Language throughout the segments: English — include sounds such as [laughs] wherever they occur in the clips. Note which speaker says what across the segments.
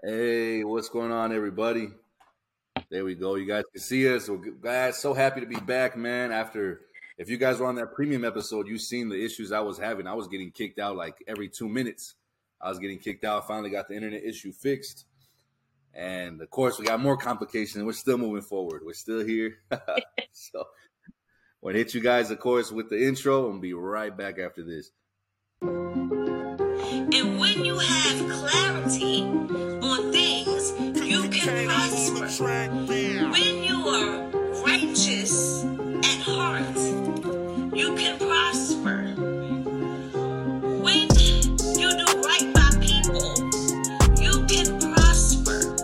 Speaker 1: Hey, what's going on, everybody? There we go. You guys can see us. We're glad, so happy to be back, man. After, if you guys were on that premium episode, you seen the issues I was having. I was getting kicked out like every two minutes. I was getting kicked out. Finally got the internet issue fixed. And of course, we got more complications. We're still moving forward. We're still here. [laughs] so, we'll hit you guys, of course, with the intro and be right back after this.
Speaker 2: Prosper. When you are righteous at heart, you can prosper. When you do right by people, you can prosper.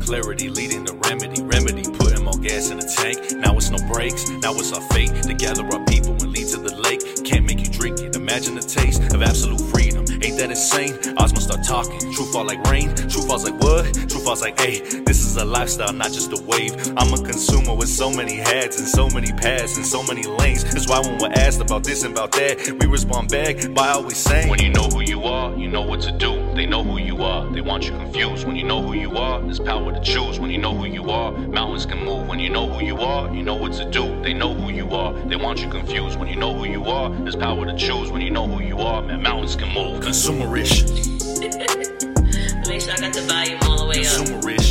Speaker 3: Clarity leading the remedy, remedy putting more gas in the tank. Now it's no brakes, now it's our fate to gather our people and lead to the lake. Can't make you drink it, imagine the taste of absolute freedom. Ain't that insane? Asma start talking, truth fall like rain, truth falls like what? Truth falls like, hey, this is a lifestyle, not just a wave. I'm a consumer with so many hats and so many paths and so many lanes. That's why when we're asked about this and about that, we respond back by always saying, When you know who you are, you know what to do. They know who you are, they want you confused. When you know who you are, there's power to choose. When you know who you are, mountains can move. When you know who you are, you know what to do. They know who you are, they want you confused. When you know who you are, there's power to choose. When you know who you are, man, mountains can move. Consumerish, [laughs]
Speaker 2: Make sure I got the volume all the way up.
Speaker 3: consumerish.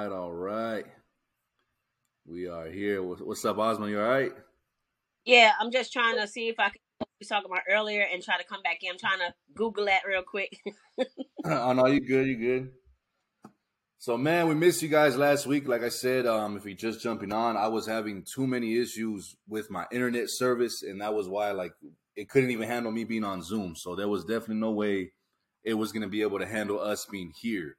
Speaker 2: Right,
Speaker 1: all right. We are here. What's up, Asma? You all right?
Speaker 4: Yeah, I'm just trying to see if I can we was talking about earlier and try to come back in. I'm trying to Google that real quick. [laughs] [clears throat]
Speaker 1: oh no, you good, you good. So man, we missed you guys last week. Like I said, um, if you're just jumping on, I was having too many issues with my internet service, and that was why like it couldn't even handle me being on Zoom. So there was definitely no way it was gonna be able to handle us being here.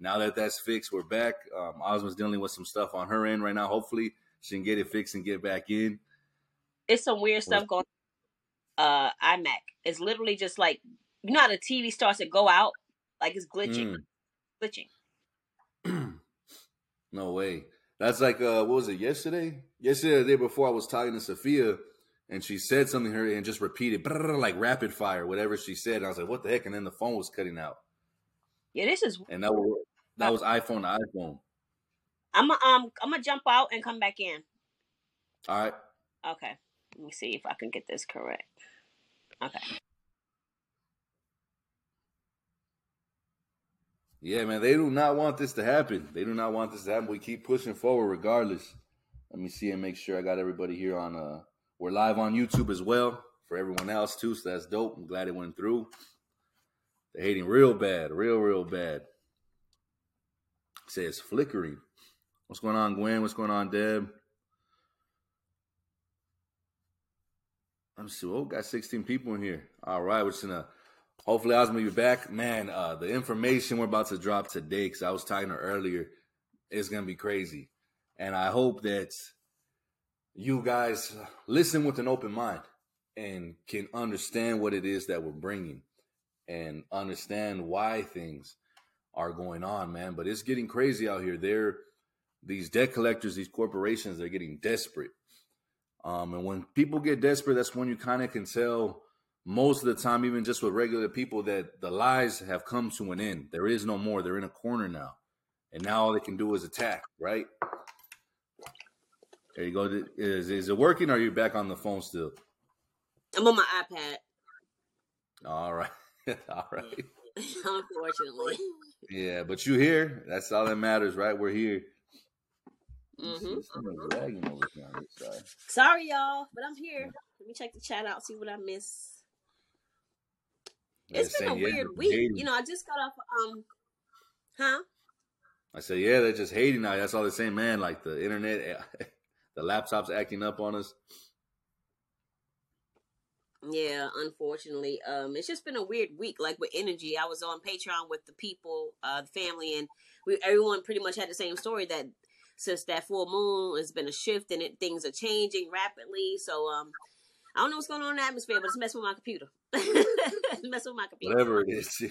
Speaker 1: Now that that's fixed, we're back. Um, Asma's dealing with some stuff on her end right now. Hopefully, she can get it fixed and get back in.
Speaker 4: it's some weird stuff going uh iMac. It's literally just like you know how the TV starts to go out, like it's glitching, glitching. [clears throat]
Speaker 1: No way. That's like uh what was it yesterday? Yesterday the day before I was talking to Sophia and she said something her and just repeated like rapid fire, whatever she said. And I was like, what the heck? And then the phone was cutting out.
Speaker 4: Yeah, this is.
Speaker 1: And that was that was iPhone to iPhone.
Speaker 4: I'm gonna um I'm gonna jump out and come back in.
Speaker 1: All right.
Speaker 4: Okay, let me see if I can get this correct. Okay.
Speaker 1: Yeah, man, they do not want this to happen. They do not want this to happen. We keep pushing forward regardless. Let me see and make sure I got everybody here on uh we're live on YouTube as well for everyone else too, so that's dope. I'm glad it went through. They're hating real bad, real, real bad. Say it's flickering. What's going on, Gwen? What's going on, Deb? Me see. Oh, got 16 people in here. All right, we're just gonna hopefully Asma will be back. Man, uh, the information we're about to drop today, because I was talking to earlier, is gonna be crazy. And I hope that you guys listen with an open mind and can understand what it is that we're bringing and understand why things are going on, man. But it's getting crazy out here. They're these debt collectors, these corporations, they're getting desperate. Um, and when people get desperate, that's when you kind of can tell most of the time, even just with regular people, that the lies have come to an end. There is no more. They're in a corner now. And now all they can do is attack, right? There you go. Is, is it working or are you back on the phone still?
Speaker 4: I'm on my iPad.
Speaker 1: All right. [laughs] all right. [laughs]
Speaker 4: Unfortunately.
Speaker 1: Yeah, but you here. That's all that matters, right? We're here.
Speaker 4: hmm
Speaker 1: Someone's lagging over here on this side.
Speaker 4: Sorry, y'all, but I'm here. Let me check the chat out, see what I miss. It's been a weird week.
Speaker 1: hating.
Speaker 4: You know, I just got off. Um, huh?
Speaker 1: I said, yeah, they're just hating now. That's all they're saying, man. Like the internet, [laughs] the laptop's acting up on us.
Speaker 4: Yeah, unfortunately, um, it's just been a weird week. Like with energy, I was on Patreon with the people, uh, the family, and we everyone pretty much had the same story that since that full moon, it's been a shift and it, things are changing rapidly. So um, I don't know what's going on in the atmosphere, but it's messing with my computer. [laughs] it's messing with my computer.
Speaker 1: Whatever it is.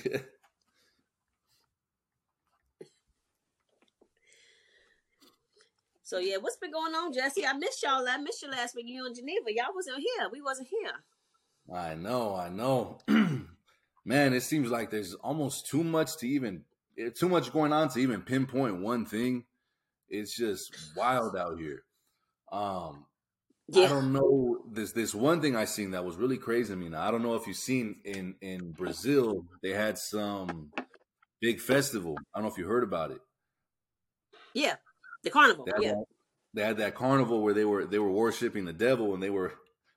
Speaker 4: So yeah, what's been going on, Jesse? I missed y'all. I missed you last week. You in Geneva? Y'all wasn't here. We wasn't here.
Speaker 1: I know, I know. [clears throat] Man, it seems like there's almost too much to even eh, too much going on to even pinpoint one thing. It's just wild out here. Um I don't know this this one thing I seen that was really crazy to me. Now I don't know if you've seen in in Brazil they had some big festival. I don't know if you heard about it.
Speaker 4: Yeah. The carnival.
Speaker 1: They had,
Speaker 4: Yeah.
Speaker 1: that, they had that carnival where they were they were worshiping the devil and they were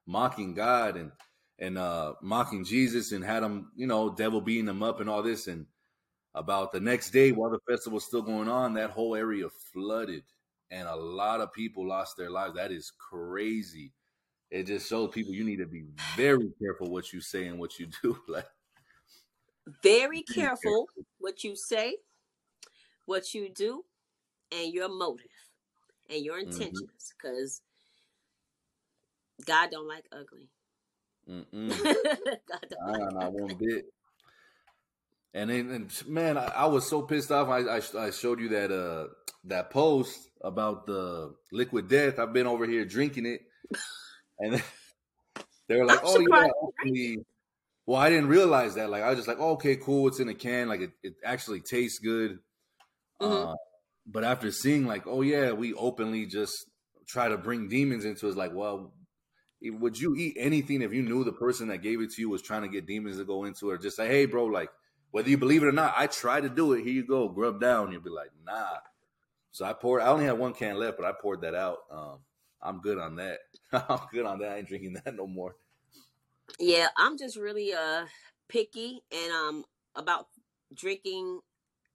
Speaker 1: mocking God and and uh mocking Jesus and had them, you know, devil beating them up and all this and about the next day while the festival was still going on, that whole area flooded and a lot of people lost their lives. That is crazy. It just shows people you need to be very careful what you say and what you do. [laughs] Like
Speaker 4: Very careful what you say, what you do, and your motive and your
Speaker 1: Mhm.
Speaker 4: intentions, because God don't like ugly. [laughs] like
Speaker 1: not one bit. And then, and man, I, I was so pissed off. I, I I showed you that uh that post about the liquid death. I've been over here drinking it, and [laughs] they were like, "Oh yeah." actually- Well, I didn't realize that. Like, I was just like, oh, "Okay, cool. It's in a can. Like, it, it actually tastes good."
Speaker 4: Mhm.
Speaker 1: Uh, but after seeing, like, oh yeah, we openly just try to bring demons into it. It's like, well, would you eat anything if you knew the person that gave it to you was trying to get demons to go into it? Or just say, hey, bro, like, whether you believe it or not, I tried to do it. Here you go, grub down. You'll be like, nah. So I poured. I only had one can left, but I poured that out. Um, I'm good on that. [laughs] I'm good on that. I ain't drinking that no more.
Speaker 4: Yeah, I'm just really uh picky and um about drinking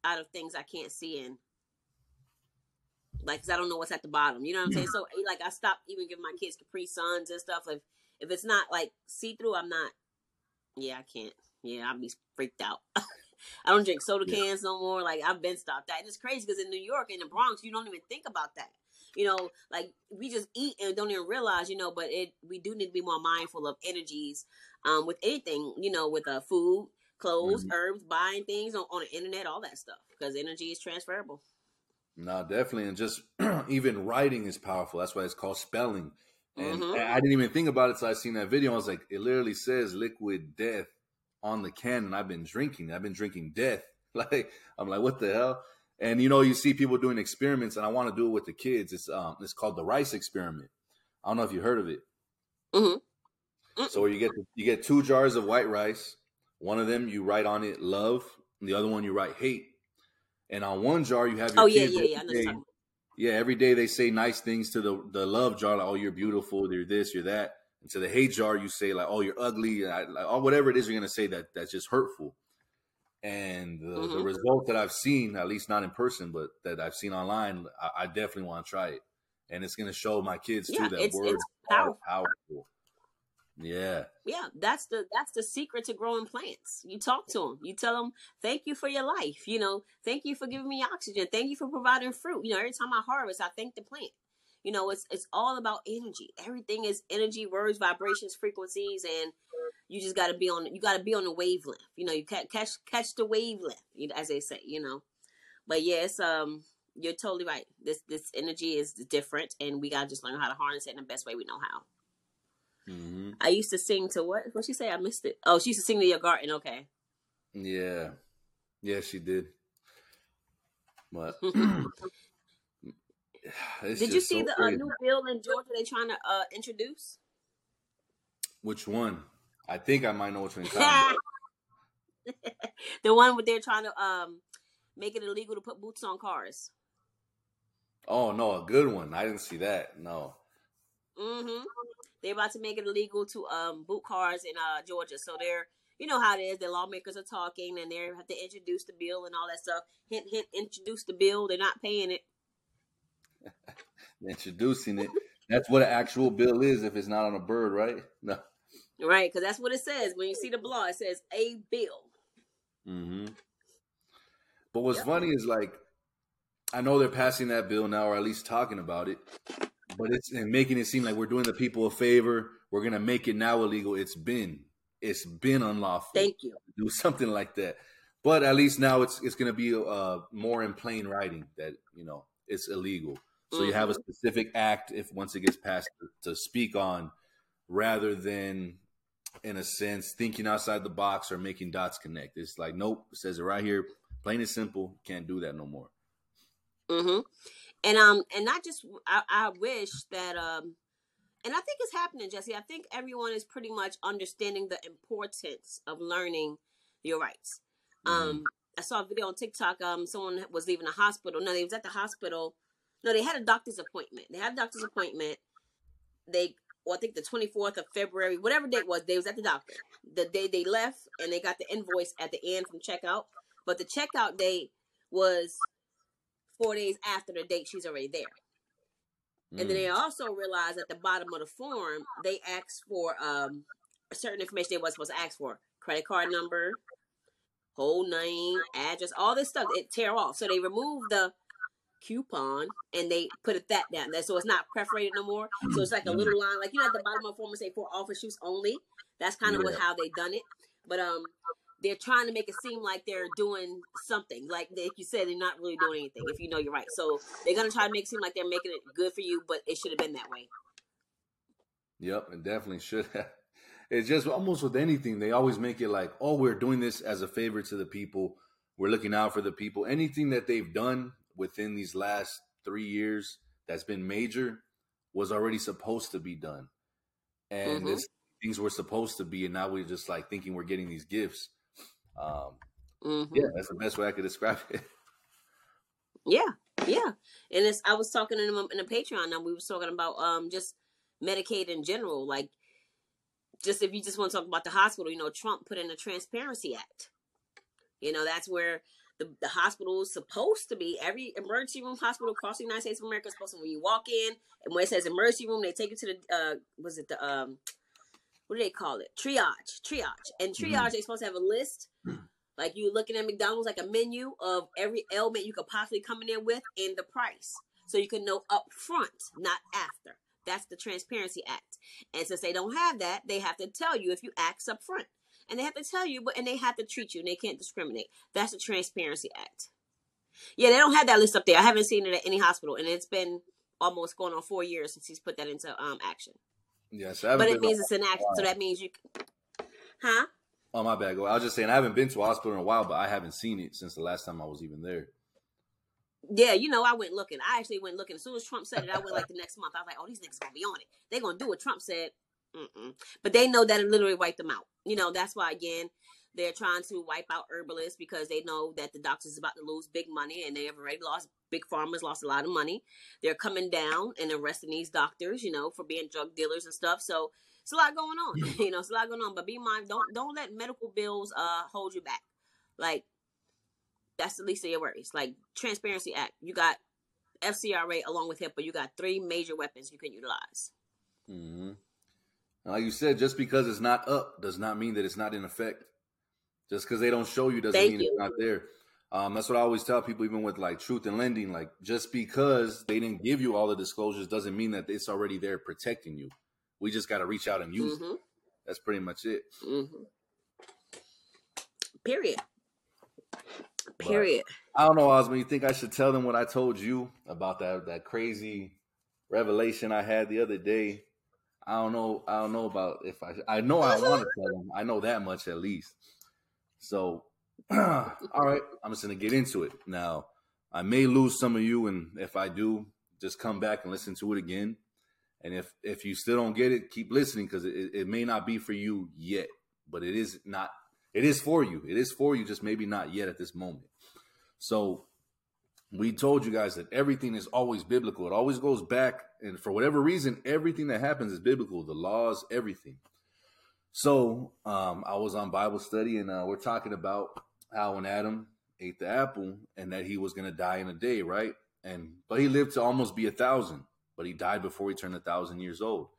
Speaker 4: out of things I can't see in. Like, 'cause I don't know what's at the bottom. You know what I'm saying? So, eh, like, I stopped even giving my kids Capri Suns and stuff. If if it's not like see through, I'm not. Yeah, I can't. Yeah, I'll be freaked out. [laughs] I don't drink soda
Speaker 1: Yeah.
Speaker 4: cans no more. Like I've been stopped that, and it's crazy because in New York, in the Bronx, you don't even think about that. You know, like we just eat and don't even realize. You know, but it we do need to be more mindful of energies. Um, with anything, you know, with uh, food, clothes,
Speaker 1: Mhm.
Speaker 4: herbs, buying things on, on the internet, all that stuff, because energy is transferable.
Speaker 1: No, definitely, and just [clears throat] even writing is powerful. That's why it's called spelling. And
Speaker 4: Mhm.
Speaker 1: I didn't even think about it until I seen that video. I was like, it literally says "liquid death" on the can, and I've been drinking. I've been drinking death. [laughs] Like I'm like, what the hell? And you know, you see people doing experiments, and I want to do it with the kids. It's um, it's called the rice experiment. I don't know if you heard of it.
Speaker 4: Mm-hmm.
Speaker 1: So you get you get two jars of white rice. One of them you write on it love, and the other one you write hate. And on one jar you have your
Speaker 4: Oh yeah, yeah,
Speaker 1: every
Speaker 4: yeah. I know what you're
Speaker 1: day- yeah, every day they say nice things to the the love jar, like "Oh, you're beautiful," "You're this," "You're that." And to the hate jar, you say like "Oh, you're ugly," I, like, or whatever it is you're gonna say that that's just hurtful. And the, the
Speaker 4: Mhm.
Speaker 1: result that I've seen, at least not in person, but that I've seen online, I, I definitely want to try it, and it's gonna show my kids
Speaker 4: Yeah,
Speaker 1: too that
Speaker 4: it's-
Speaker 1: words
Speaker 4: it's
Speaker 1: are
Speaker 4: powerful.
Speaker 1: Yeah,
Speaker 4: Yeah, that's the that's the secret to growing plants. You talk to them. You tell them, "Thank you for your life." You know, "Thank you for giving me oxygen. Thank you for providing fruit." You know, every time I harvest, I thank the plant. You know, it's it's all about energy. Everything is energy, words, vibrations, frequencies, and you just got to be on. You got to be on the wavelength. You know, you catch catch catch the wavelength, as they say. You know, but yes, um, you're totally right. This this energy is different, and we got to just learn how to harness it in the best way we know how.
Speaker 1: Hmm
Speaker 4: I used to sing to what? What she say? I missed it. Oh, she used to sing to your garden. Okay.
Speaker 1: yeah, yeah. She did, but [laughs] [clears throat]
Speaker 4: Did you see
Speaker 1: so
Speaker 4: the uh, new bill in Georgia they trying to uh, introduce?
Speaker 1: Which one? I think I might know which one you're talking about. [laughs]
Speaker 4: the one where they're trying to um make it illegal to put boots on cars.
Speaker 1: Oh no, a good one. I didn't see that. No.
Speaker 4: Mm-hmm. They're about to make it illegal to um boot cars in uh Georgia. So they're you know how it is. The lawmakers are talking and they have to introduce the bill and all that stuff. Hint, hint. Introduce the bill. They're not paying it. [laughs]
Speaker 1: Introducing it. That's what an actual bill is if it's not on a bird, right? [laughs] No.
Speaker 4: Right, because that's what it says. When you see the law, it says a bill.
Speaker 1: hmm But what's
Speaker 4: Yep.
Speaker 1: funny is like, I know they're passing that bill now, or at least talking about it, but it's and making it seem like we're doing the people a favor. We're gonna make it now illegal. It's been, it's been unlawful.
Speaker 4: Thank you.
Speaker 1: do [laughs] something like that. But at least now it's it's gonna be uh more in plain writing that you know it's illegal. So you have a specific act if once it gets passed to, to speak on, rather than in a sense thinking outside the box or making dots connect. It's like nope, it says it right here, plain and simple. Can't do that no more.
Speaker 4: Mm-hmm. And um, and not just I, I wish that um, and I think it's happening, Jesse. I think everyone is pretty much understanding the importance of learning your rights.
Speaker 1: Mm-hmm.
Speaker 4: Um, I saw a video on TikTok. Um, someone was leaving a hospital. No, they was at the hospital. No, they had a doctor's appointment. They had a doctor's appointment. They, well, I think the twenty fourth of February, whatever date was, they was at the doctor. The day they left, and they got the invoice at the end from checkout. But the checkout date was four days after the date she's already there. And then
Speaker 1: Mm.
Speaker 4: they also realized at the bottom of the form they asked for um certain information they wasn't supposed to ask for. Credit card number, whole name, address, all this stuff. It tear off. So they removed the coupon and they put it that down there. So it's not perforated no more. So it's like a little line, like you know at the bottom of the form it say for office use only. That's kind of what how they done it. But um they're trying to make it seem like they're doing something. Like like you said, they're not really doing anything. If you know you're right, so they're gonna try to make it seem like they're making it good for you, but it should have been that way.
Speaker 1: Yep, it definitely should [laughs] have. It's just almost with anything, they always make it like, oh, we're doing this as a favor to the people. We're looking out for the people. Anything that they've done within these last three years that's been major was already supposed to be done. And
Speaker 4: Mhm.
Speaker 1: it's things were supposed to be, and now we're just like thinking we're getting these gifts. Um,
Speaker 4: hmm
Speaker 1: yeah, that's the best way I could describe it. [laughs]
Speaker 4: Yeah, yeah. And it's I was talking in a, in a Patreon and we was talking about um just Medicaid in general, like just if you just want to talk about the hospital, you know, Trump put in a Transparency Act. You know, that's where the, the hospital is supposed to be. Every emergency room hospital across the United States of America is supposed to when you walk in and when it says emergency room, they take you to the uh was it the um what do they call it? Triage. Triage. And triage, they're supposed to have a list. [clears throat] Like you looking at McDonald's like a menu of every ailment you could possibly come in there with and the price. So you can know up front, not after. That's the Transparency Act. And since they don't have that, they have to tell you if you ask up front. And they have to tell you, but and they have to treat you and they can't discriminate. That's the Transparency Act. Yeah, they don't have that list up there. I haven't seen it at any hospital, and it's been almost going on four years since he's put that into um action.
Speaker 1: Yes, I haven't
Speaker 4: But it means it's an action, so that means you, huh?
Speaker 1: Oh my bad. I was just saying I haven't been to a hospital in a while, but I haven't seen it since the last time I was even there.
Speaker 4: Yeah, you know, I went looking. I actually went looking. As soon as Trump said it, I went like the next month. I was like, oh, these niggas gonna be on it. They're gonna do what Trump said. Mm-mm. But they know that it literally wiped them out. You know, that's why again they're trying to wipe out herbalists because they know that the doctors is about to lose big money and they have already lost. Big farmers lost a lot of money. They're coming down and arresting these doctors, you know, for being drug dealers and stuff. So it's a lot going on. [laughs] you know, it's a lot going on. But be mindful. Don't don't let medical bills uh hold you back. Like that's the least of your worries. Like Transparency Act, you got FCRA along with HIPAA. You got three major weapons you can utilize.
Speaker 1: hmm Like you said, just because it's not up does not mean that it's not in effect. Just because they don't show you doesn't
Speaker 4: Thank
Speaker 1: mean
Speaker 4: you.
Speaker 1: it's not there. Um, that's what I always tell people, even with like truth and lending. Like just because they didn't give you all the disclosures doesn't mean that it's already there protecting you. We just got to reach out and use it.
Speaker 4: hmm
Speaker 1: That's pretty much it.
Speaker 4: hmm Period. Period.
Speaker 1: I don't know, Osman. You think I should tell them what I told you about that that crazy revelation I had the other day? I don't know. I don't know about if I. I know I want to tell them. I know that much at least. So, [clears throat] all right, I'm just gonna get into it now. I may lose some of you, and if I do, just come back and listen to it again. And if if you still don't get it, keep listening because it, it may not be for you yet, but it is not. It is for you. It is for you, just maybe not yet at this moment. So we told you guys that everything is always biblical. It always goes back, and for whatever reason, everything that happens is biblical. The laws, everything. So um, I was on Bible study, and uh, we're talking about how when Adam ate the apple, and that he was going to die in a day, right? And but he lived to almost be a thousand, but he died before he turned a thousand years old.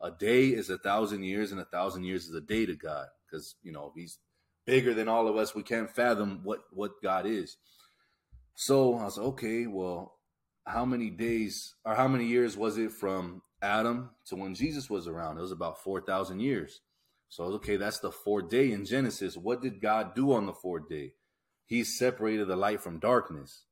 Speaker 1: A day is a thousand years, and a thousand years is a day to God, because you know he's bigger than all of us. We can't fathom what what God is. So I was like, okay, well, how many days or how many years was it from Adam to when Jesus was around? It was about 4,000 years. So, okay, that's the fourth day in Genesis. What did God do on the fourth day? He separated the light from darkness.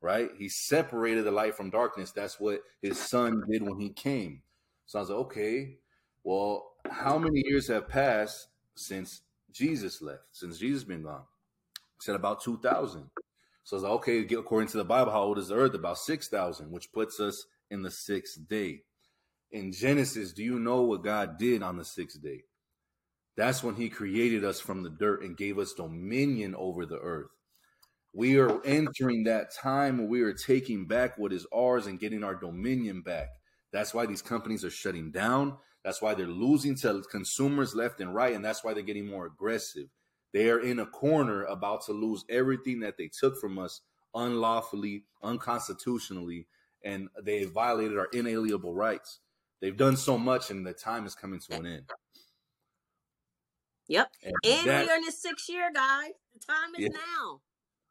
Speaker 1: right? He separated the light from darkness. That's what his son did when he came. So I was like, okay, well, how many years have passed since Jesus left, since Jesus been gone? He said about 2,000. So I was like, okay, according to the Bible, how old is the earth? About 6,000, which puts us in the sixth day. In Genesis, do you know what God did on the sixth day? That's when he created us from the dirt and gave us dominion over the earth. We are entering that time where we are taking back what is ours and getting our dominion back. That's why these companies are shutting down. That's why they're losing to consumers left and right. And that's why they're getting more aggressive. They are in a corner about to lose everything that they took from us unlawfully, unconstitutionally, and they violated our inalienable rights. They've done so much, and the time is coming to an end.
Speaker 4: Yep.
Speaker 1: And,
Speaker 4: And
Speaker 1: that-
Speaker 4: we're in the sixth year, guys. The time is
Speaker 1: Yeah.
Speaker 4: now.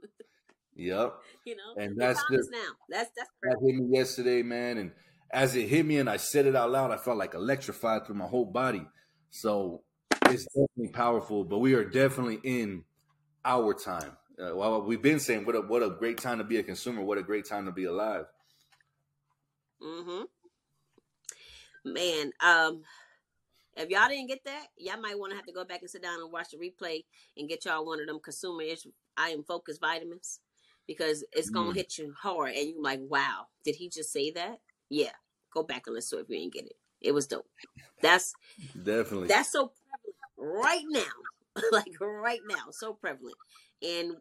Speaker 4: [laughs]
Speaker 1: yep. [laughs]
Speaker 4: You know,
Speaker 1: And
Speaker 4: the
Speaker 1: that's the-
Speaker 4: is now. That's that's
Speaker 1: that hit me yesterday, man. And as it hit me and I said it out loud, I felt like electrified through my whole body. So it's definitely powerful, but we are definitely in our time. Uh, well, we've been saying what a what a great time to be a consumer, what a great time to be alive.
Speaker 4: Mm-hmm. Man, um, if y'all didn't get that, y'all might want to have to go back and sit down and watch the replay and get y'all one of them consumer ish I am focused vitamins because it's gonna
Speaker 1: Mm.
Speaker 4: hit you hard and you're like, wow, did he just say that? Yeah, go back and listen to it if you didn't get it. It was dope. That's
Speaker 1: Definitely.
Speaker 4: that's so prevalent right now, [laughs] like right now, so prevalent. And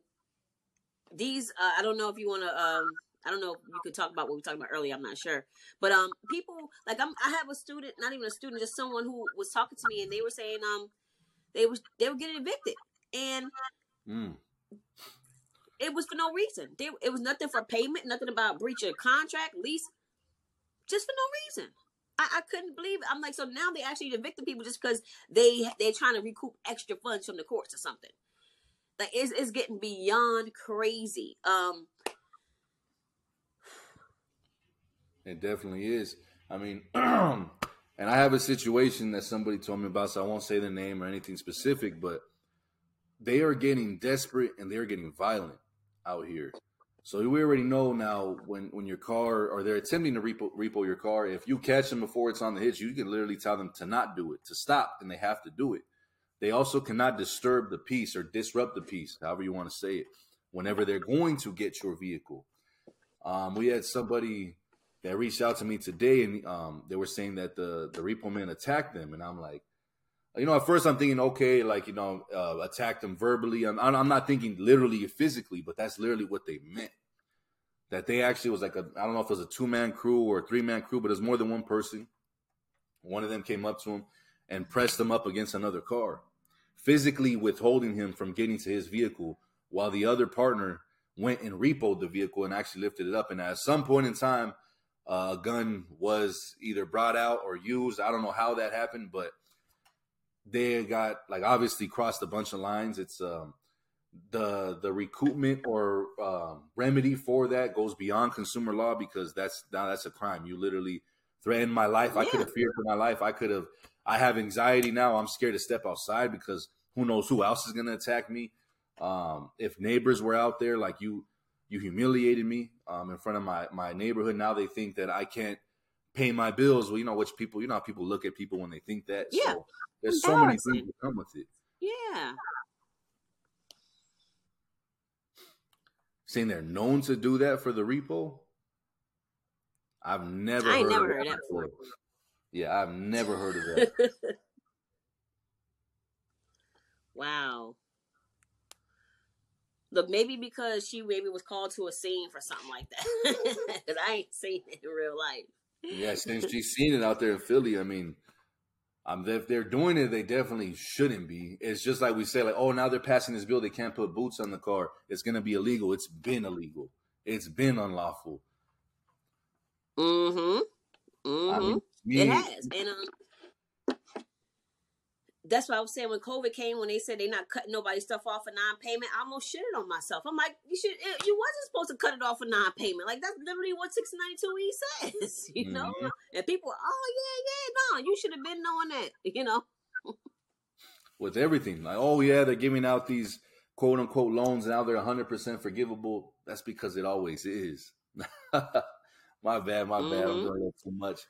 Speaker 4: these, uh, I don't know if you want to. Um, I don't know if you could talk about what we talked about earlier. I'm not sure, but um, people like I'm. I have a student, not even a student, just someone who was talking to me, and they were saying um, they was they were getting evicted, and
Speaker 1: Mm.
Speaker 4: it was for no reason. They, it was nothing for payment, nothing about breach of contract, lease, just for no reason. I, I couldn't believe it. I'm like, so now they actually evicted people just because they they're trying to recoup extra funds from the courts or something. Like it's it's getting beyond crazy. Um,
Speaker 1: It definitely is. I mean, [clears throat] and I have a situation that somebody told me about, so I won't say the name or anything specific, but they are getting desperate and they're getting violent out here. So we already know now when when your car or they're attempting to repo, repo your car, if you catch them before it's on the hitch, you can literally tell them to not do it, to stop, and they have to do it. They also cannot disturb the peace or disrupt the peace, however you want to say it, whenever they're going to get your vehicle. Um, we had somebody that reached out to me today, and um, they were saying that the the repo man attacked them, and I'm like, you know, at first I'm thinking, okay, like you know, uh, attacked them verbally. I'm I'm not thinking literally physically, but that's literally what they meant. That they actually was like a I don't know if it was a two man crew or a three man crew, but it was more than one person. One of them came up to him and pressed him up against another car, physically withholding him from getting to his vehicle, while the other partner went and repoed the vehicle and actually lifted it up. And at some point in time, uh, a gun was either brought out or used. I don't know how that happened, but they got like obviously crossed a bunch of lines. It's um, the the recoupment or um, remedy for that goes beyond consumer law because that's now that's a crime. You literally threatened my life. I could have feared for my life. I could have. I have anxiety now. I'm scared to step outside because who knows who else is going to attack me. Um, if neighbors were out there, like you, you humiliated me um, in front of my my neighborhood. Now they think that I can't pay my bills. Well, you know which people, you know how people look at people when they think that.
Speaker 4: Yeah.
Speaker 1: So there's so many things that come with it.
Speaker 4: yeah,
Speaker 1: Saying they're known to do that for the repo. I've never.
Speaker 4: I
Speaker 1: heard
Speaker 4: never
Speaker 1: of
Speaker 4: heard that before.
Speaker 1: Yeah, I've never heard of that. [laughs]
Speaker 4: wow. Look, maybe because she maybe was called to a scene for something like that. [laughs] Because I ain't seen it in real life.
Speaker 1: yeah, since she's seen it out there in Philly, I mean, um, if they're doing it, they definitely shouldn't be. It's just like we say, like, oh, now they're passing this bill, they can't put boots on the car. It's gonna be illegal. It's been illegal. It's been unlawful.
Speaker 4: Mm-hmm. Mm-hmm.
Speaker 1: I mean,
Speaker 4: It has, and um, that's why I was saying when COVID came, when they said they're not cutting nobody's stuff off for non-payment, I almost shitted on myself. I'm like, you should, you wasn't supposed to cut it off for non-payment. Like that's literally what 692 e says, [laughs] you know.
Speaker 1: Mhm.
Speaker 4: And people, oh yeah, yeah, no, you should have been knowing that, [laughs] you know.
Speaker 1: with everything. Like, oh yeah, they're giving out these quote unquote loans now they're 100% forgivable. That's because it always is. [laughs] my bad, my bad. I'm
Speaker 4: Mhm.
Speaker 1: doing that too much.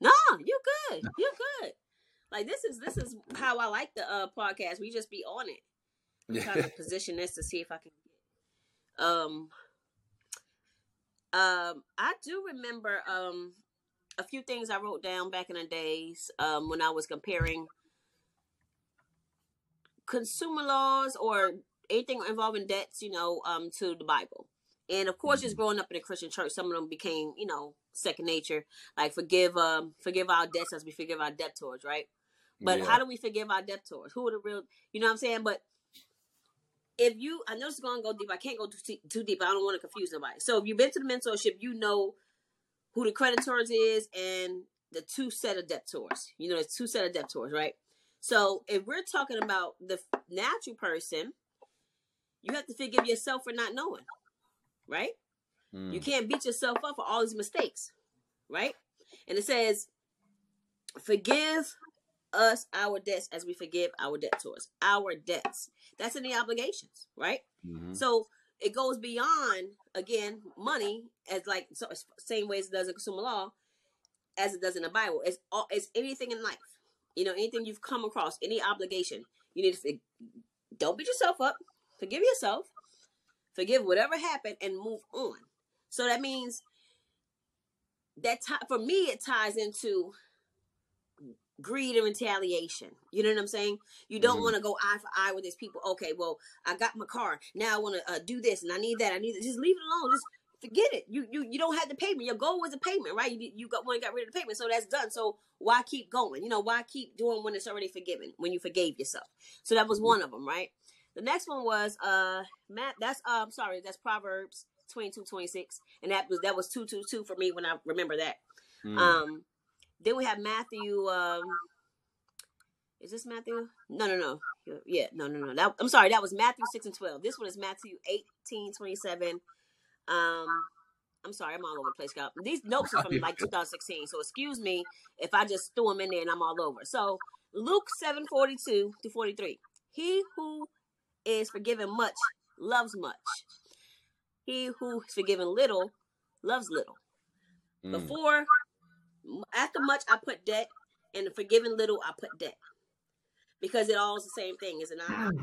Speaker 4: No, you good. You good. Like this is this is how I like the uh podcast. We just be on it. I'm trying to [laughs] position this to see if I can get um um I do remember um a few things I wrote down back in the days um when I was comparing consumer laws or anything involving debts, you know, um to the Bible. And of course just growing up in a Christian church, some of them became, you know, second nature. Like forgive um forgive our debts as we forgive our debtors, right? But
Speaker 1: Yeah.
Speaker 4: how do we forgive our debtors? Who are the real? You know what I'm saying? But if you, I know it's going to go deep. I can't go too, too deep. I don't want to confuse nobody. So if you've been to the mentorship, you know who the creditors is and the two set of debtors. You know, there's two set of debtors, right? So if we're talking about the natural person, you have to forgive yourself for not knowing, right?
Speaker 1: Mm.
Speaker 4: You can't beat yourself up for all these mistakes, right? And it says, forgive us our debts as we forgive our debtors. Our debts. That's in the obligations, right?
Speaker 1: Mhm.
Speaker 4: So it goes beyond again money as like so same way as it does in consumer law, as it does in the Bible. It's all it's anything in life. You know, anything you've come across, any obligation, you need to don't beat yourself up. Forgive yourself. Forgive whatever happened and move on. So that means that ti- for me it ties into greed and retaliation. You know what I'm saying? You don't
Speaker 1: Mhm.
Speaker 4: want to go eye for eye with these people. Okay, well, I got my car. Now I want to uh, do this and I need that. I need this. Just leave it alone. Just forget it. You you you don't have the payment. Your goal was the payment, right? You you got one got rid of the payment, so that's done. So why keep going? You know, why keep doing when it's already forgiven? When you forgave yourself. So that was one of them, right? The next one was uh Matt. That's uh, I'm sorry. That's Proverbs 22, 26. and that was that was two two two for me when I remember that.
Speaker 1: Mm.
Speaker 4: Um, then we have Matthew. Um, is this Matthew? No, no, no. Yeah, no, no, no. That, I'm sorry. That was Matthew six and twelve. This one is Matthew 18, 27. Um, I'm sorry. I'm all over the place, y'all. These notes are from like [laughs] 2016. So excuse me if I just threw them in there and I'm all over. So Luke 7, 42 to 43. He who is forgiven much loves much. He who is forgiven little loves little.
Speaker 1: Mm.
Speaker 4: Before, after much, I put debt, and the forgiven little, I put debt, because it all is the same thing, is it not? Hmm.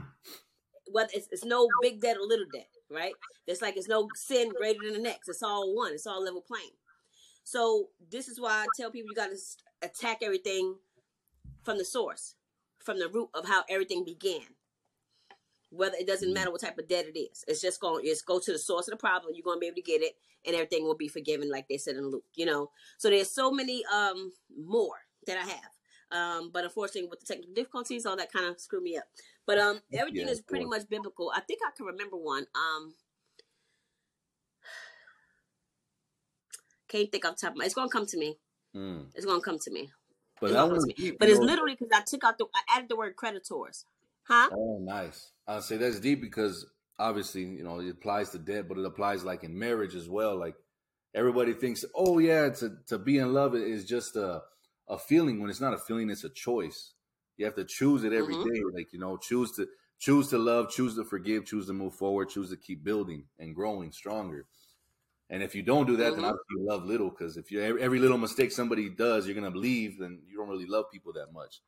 Speaker 4: Whether it's, it's no big debt or little debt, right? It's like it's no sin greater than the next. It's all one. It's all level playing. So this is why I tell people you got to attack everything from the source, from the root of how everything began. Whether it doesn't matter what type of debt it is, it's just going. Just go to the source of the problem. You're going to be able to get it, and everything will be forgiven, like they said in Luke. You know, so there's so many um more that I have. Um, but unfortunately, with the technical difficulties, all that kind of screwed me up. But um, [laughs] everything
Speaker 1: Yeah,
Speaker 4: is pretty
Speaker 1: course.
Speaker 4: much biblical. I think I can remember one. Um, [sighs] can't think off the top of my. It's gonna come to me.
Speaker 1: Mm.
Speaker 4: It's gonna come to me.
Speaker 1: But
Speaker 4: It's gonna me. But it's literally because I took out the. I added the word creditors. Huh?
Speaker 1: Oh, nice. I'll say that's deep because obviously, you know, it applies to debt, but it applies like in marriage as well. Like everybody thinks, oh yeah, to to be in love is just a a feeling. When it's not a feeling, it's a choice. You have to choose it every day.
Speaker 4: Mhm.
Speaker 1: Like you know, choose to choose to love, choose to forgive, choose to move forward, choose to keep building and growing stronger. And if you don't do that, then
Speaker 4: Mhm.
Speaker 1: obviously you love little. Because if you every, every little mistake somebody does, you're gonna leave. Then you don't really love people that much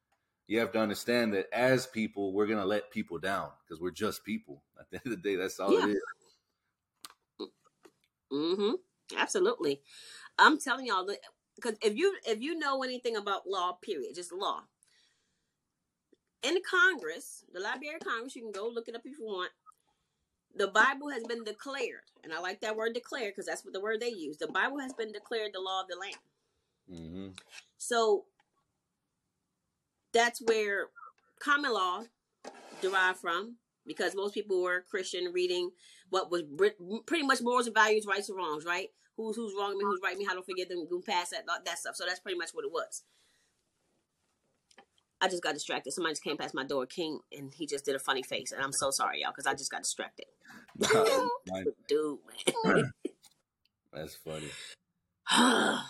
Speaker 1: you have to understand that as people, we're gonna let people down because we're just people. [laughs] At the end of the day, that's all
Speaker 4: Yeah.
Speaker 1: it is.
Speaker 4: Mm-hmm. Absolutely. I'm telling y'all because if you if you know anything about law, period, just law. In Congress, the Library of Congress, you can go look it up if you want. The Bible has been declared, and I like that word declared because that's what the word they use. The Bible has been declared the law of the land.
Speaker 1: hmm
Speaker 4: So that's where common law derived from because most people were Christian reading what was pretty much morals and values, rights and wrongs, right? Who's who's wrong me, who's right me, how to forgive them, go past that, that stuff. So that's pretty much what it was. I just got distracted. Somebody just came past my door, King, and he just did a funny face, and I'm so sorry, y'all, because I just got distracted. [laughs] Dude, [laughs]
Speaker 1: that's funny. [sighs] [laughs]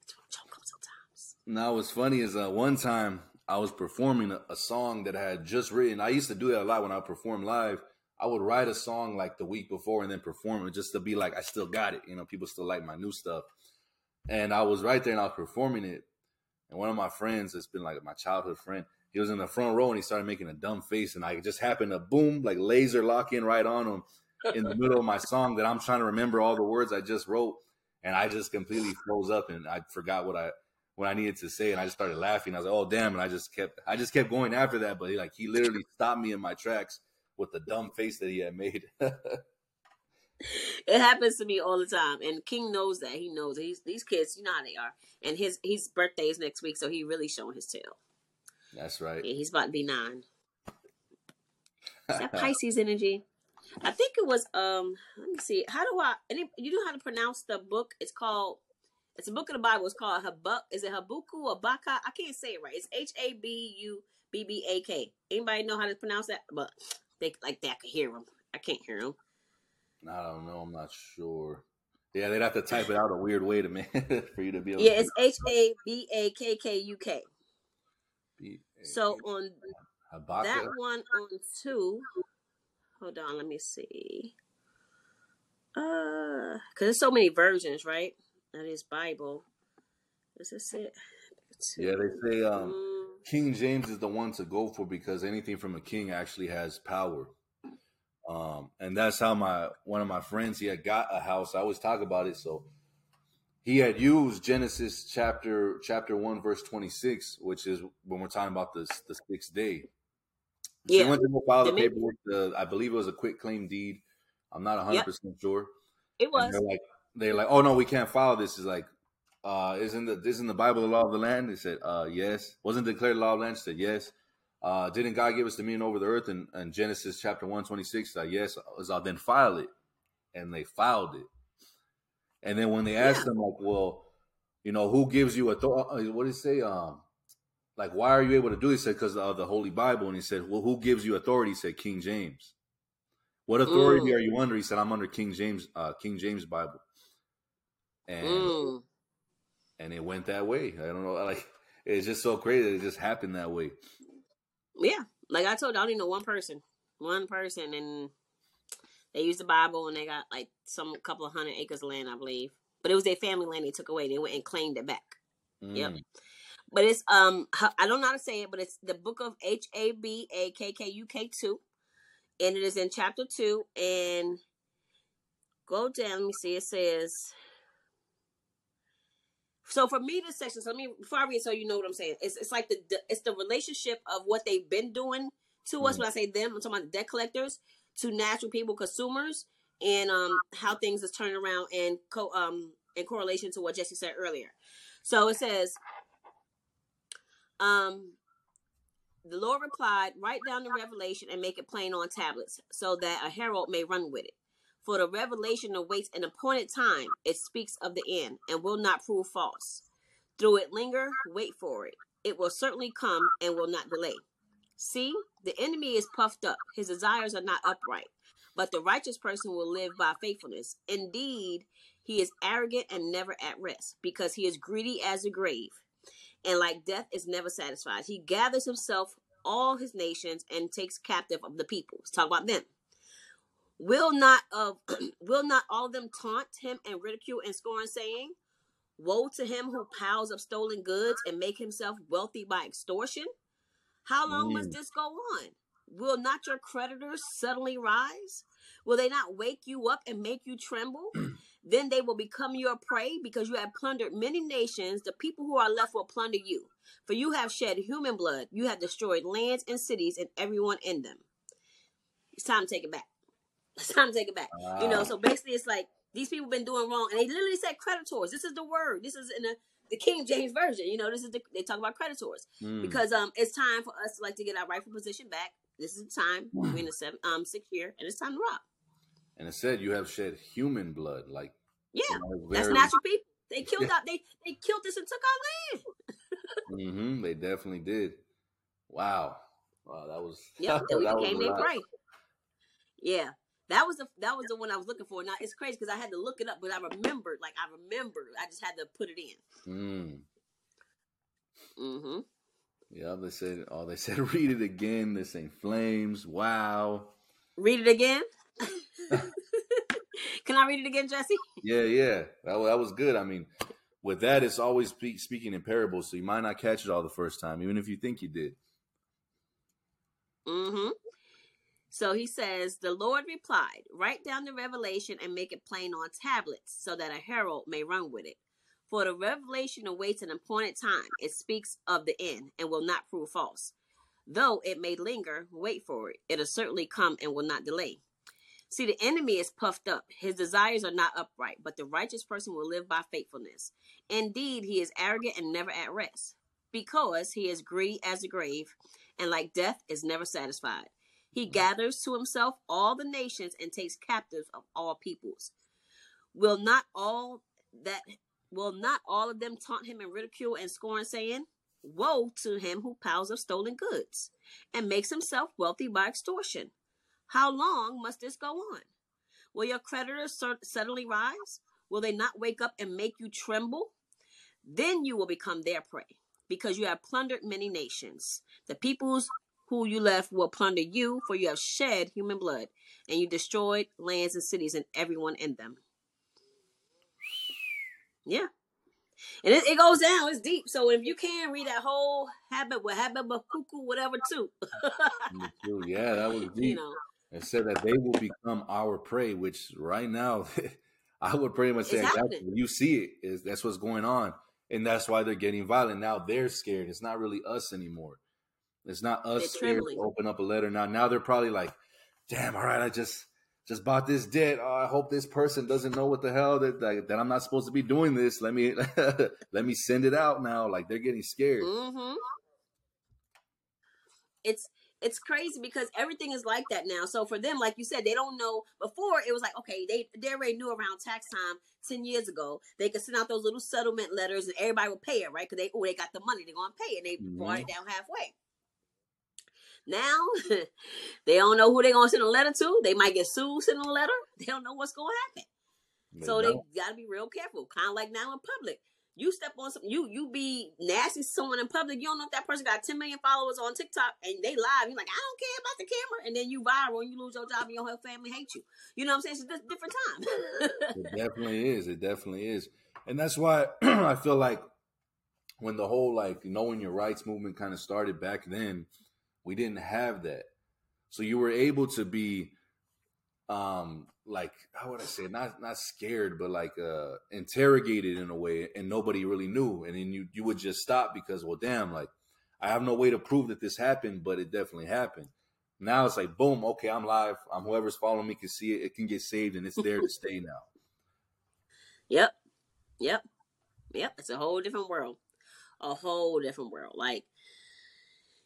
Speaker 4: That's what I'm joking sometimes.
Speaker 1: Now, what's funny is uh, one time I was performing a, a song that I had just written. I used to do that a lot when I perform live. I would write a song like the week before and then perform it just to be like I still got it. You know, people still like my new stuff. And I was right there and I was performing it. And one of my friends, that's been like my childhood friend, he was in the front row and he started making a dumb face, and I just happened to boom, like laser lock in right on him in the middle of my song that I'm trying to remember all the words I just wrote, and I just completely froze up and I forgot what I what I needed to say, and I just started laughing. I was like, "Oh damn!" And I just kept I just kept going after that, but he, like he literally stopped me in my tracks with the dumb face that he had made. [laughs]
Speaker 4: It happens to me all the time, and King knows that. He knows that. He's, these kids, you know how they are. And his his birthday is next week, so he really showing his tail.
Speaker 1: That's right.
Speaker 4: Yeah, he's about to be nine. Is that [laughs] Pisces energy? I think it was. Um, let me see. How do I? Any, you know how to pronounce the book? It's called. It's a book of the Bible. It's called Habuk. Is it Habuku or Baka? I can't say it right. It's H A B U B B A K. Anybody know how to pronounce that? But they like that. I can hear them. I can't hear them.
Speaker 1: I don't know. I'm not sure. Yeah, they'd have to type it out a weird way to me [laughs] for you to be able.
Speaker 4: Yeah, it's H A B A K K U K. So on
Speaker 1: Habakkuk.
Speaker 4: that one on two. Hold on, let me see. Uh, cause there's so many versions, right? That is Bible. Is this it?
Speaker 1: Yeah, they say um,
Speaker 4: Mm,
Speaker 1: King James is the one to go for because anything from a king actually has power. Um, and that's how my one of my friends he had got a house. I always talk about it. So he had used Genesis chapter chapter one verse twenty six, which is when we're talking about the the sixth day.
Speaker 4: Yeah.
Speaker 1: went to go file the paperwork. The, I believe it was a quitclaim deed. I'm not 100 percent sure.
Speaker 4: It was.
Speaker 1: like, they're like, oh no, we can't file this. Is like, uh, isn't the isn't the Bible the law of the land? They said, uh, yes. Wasn't declared law of the land? Said, yes. Uh, didn't God give us dominion over the earth? And, and Genesis chapter one twenty six, uh, yes. Is I'll then file it, and they filed it. And then when they asked
Speaker 4: Yeah.
Speaker 1: them, like, well, you know, who gives you authority? What did he say? Um, like, why are you able to do this? He said, because of the Holy Bible. And he said, well, who gives you authority? He said, King James. What authority
Speaker 4: Mm.
Speaker 1: are you under? He said, I'm under King James, uh, King James Bible. And
Speaker 4: Mm.
Speaker 1: and it went that way. I don't know, like it's just so crazy it just happened that way.
Speaker 4: Yeah, like I told you, I only know one person, one person, and they used the Bible, and they got like some couple of hundred acres of land, I believe. But it was their family land they took away. They went and claimed it back. Yep.
Speaker 1: Mm.
Speaker 4: But it's um I don't know how to say it, but it's the book of H A B A K K U K two, and it is in chapter two. And go down. Let me see. It says. So for me, this section. So let me before I read, so you know what I'm saying. It's it's like the, the it's the relationship of what they've been doing to us.
Speaker 1: Mhm.
Speaker 4: When I say them, I'm talking about the debt collectors to natural people, consumers, and um how things is turning around and co um in correlation to what Jesse said earlier. So it says, um, the Lord replied, Write down the revelation and make it plain on tablets, so that a herald may run with it. For the revelation awaits an appointed time. It speaks of the end and will not prove false. Through it linger, wait for it. It will certainly come and will not delay. See, the enemy is puffed up. His desires are not upright. But the righteous person will live by faithfulness. Indeed, he is arrogant and never at rest, because he is greedy as the grave and like death is never satisfied. He gathers himself all his nations and takes captive of the people. Let's talk about them. Will not of [clears throat] will not all of them taunt him and ridicule and scorn, saying, Woe to him who piles up stolen goods and make himself wealthy by extortion? How long must
Speaker 1: Mm.
Speaker 4: this go on? Will not your creditors suddenly rise? Will they not wake you up and make you tremble? [clears throat] then they will become your prey because you have plundered many nations. The people who are left will plunder you. For you have shed human blood. You have destroyed lands and cities and everyone in them. It's time to take it back. [laughs] It's time to take it back. You know, so basically it's like these people been doing wrong. And they literally said creditors. This is the word. This is in the, the King James Version. You know, this is the, they talk about creditors
Speaker 1: Mm.
Speaker 4: because um it's time for us like to get our rightful position back. This is the time. We're in the seven um sixth year, and it's time to rock.
Speaker 1: and it said you have shed human blood, like
Speaker 4: Yeah,
Speaker 1: know,
Speaker 4: that's natural people. They [laughs] killed out. They they killed us and took our land.
Speaker 1: mm-hmm. they definitely did. Wow, wow, that was [laughs]
Speaker 4: then we became their prey. Yeah, that was the that was the one I was looking for. Now it's crazy because I had to look it up, but I remembered. Like I remembered. I just had to put it in.
Speaker 1: Mm.
Speaker 4: Mm-hmm.
Speaker 1: Yeah, they said. Oh, they said [laughs] read it again. This ain't flames. Wow.
Speaker 4: Read it again. [laughs] Can I read it again, Jesse?
Speaker 1: Yeah, yeah, that, that was good. I mean, with that, it's always speak, speaking in parables, so you might not catch it all the first time, even if you think you did.
Speaker 4: Mm-hmm. So he says, The Lord replied, Write down the revelation and make it plain on tablets, so that a herald may run with it. For the revelation awaits an appointed time. It speaks of the end and will not prove false. Though it may linger, wait for it. It'll certainly come and will not delay. See, the enemy is puffed up. His desires are not upright, but the righteous person will live by faithfulness. Indeed, he is arrogant and never at rest, because he is greedy as the grave, and like death is never satisfied. He gathers to himself all the nations and takes captives of all peoples. Will not all that will not all of them taunt him in ridicule and scorn, saying, Woe to him who piles up stolen goods and makes himself wealthy by extortion. How long must this go on? Will your creditors suddenly rise? Will they not wake up and make you tremble? Then you will become their prey, because you have plundered many nations. The peoples who you left will plunder you, for you have shed human blood, and you destroyed lands and cities and everyone in them. Yeah. And it, it goes down, it's deep. So if you can read that whole habit with Habakkuk, whatever [laughs] too.
Speaker 1: Yeah, that was [laughs]
Speaker 4: you
Speaker 1: deep.
Speaker 4: know.
Speaker 1: It said that they will become our prey, which right now, [laughs] I would pretty much say exactly. you see it, is that's what's going on, and that's why they're getting violent. Now they're scared. It's not really us anymore. It's not us scared to open up a letter now. Now they're probably like, "Damn, all right, I just just bought this debt. Oh, I hope this person doesn't know what the hell that that, that I'm not supposed to be doing this. Let me [laughs] let me send it out now." Like they're getting scared.
Speaker 4: hmm It's it's crazy because everything is like that now. So for them, like you said, they don't know. Before it was like, okay, they they already knew around tax time ten years ago. They could send out those little settlement letters and everybody would pay it, right? Because they oh they got the money, they're gonna pay it. And they brought it down halfway. Now [laughs] they don't know who they're gonna send a letter to. They might get sued sending a letter. [laughs] They don't know what's gonna happen.
Speaker 1: They
Speaker 4: So they gotta be real careful. Kind of like now in public. You step on something, you you be nasty to someone in public. You don't know if that person got 10 million followers on TikTok and they live. You're like, I don't care about the camera, and then you viral and you lose your job and your whole family hates you. You know what I'm saying? It's just a different time. [laughs]
Speaker 1: It definitely is. It definitely is. And that's why [clears throat] I feel like when the whole like knowing your rights movement kind of started back then, we didn't have that. So you were able to be um like how would I say not not scared but like uh interrogated in a way and nobody really knew and then you you would just stop because well damn like I have no way to prove that this happened but it definitely happened. Now it's like boom okay I'm live I'm whoever's following me can see it it can get saved and it's there to stay now.
Speaker 4: yep, yep, yep. It's a whole different world. A whole different world. Like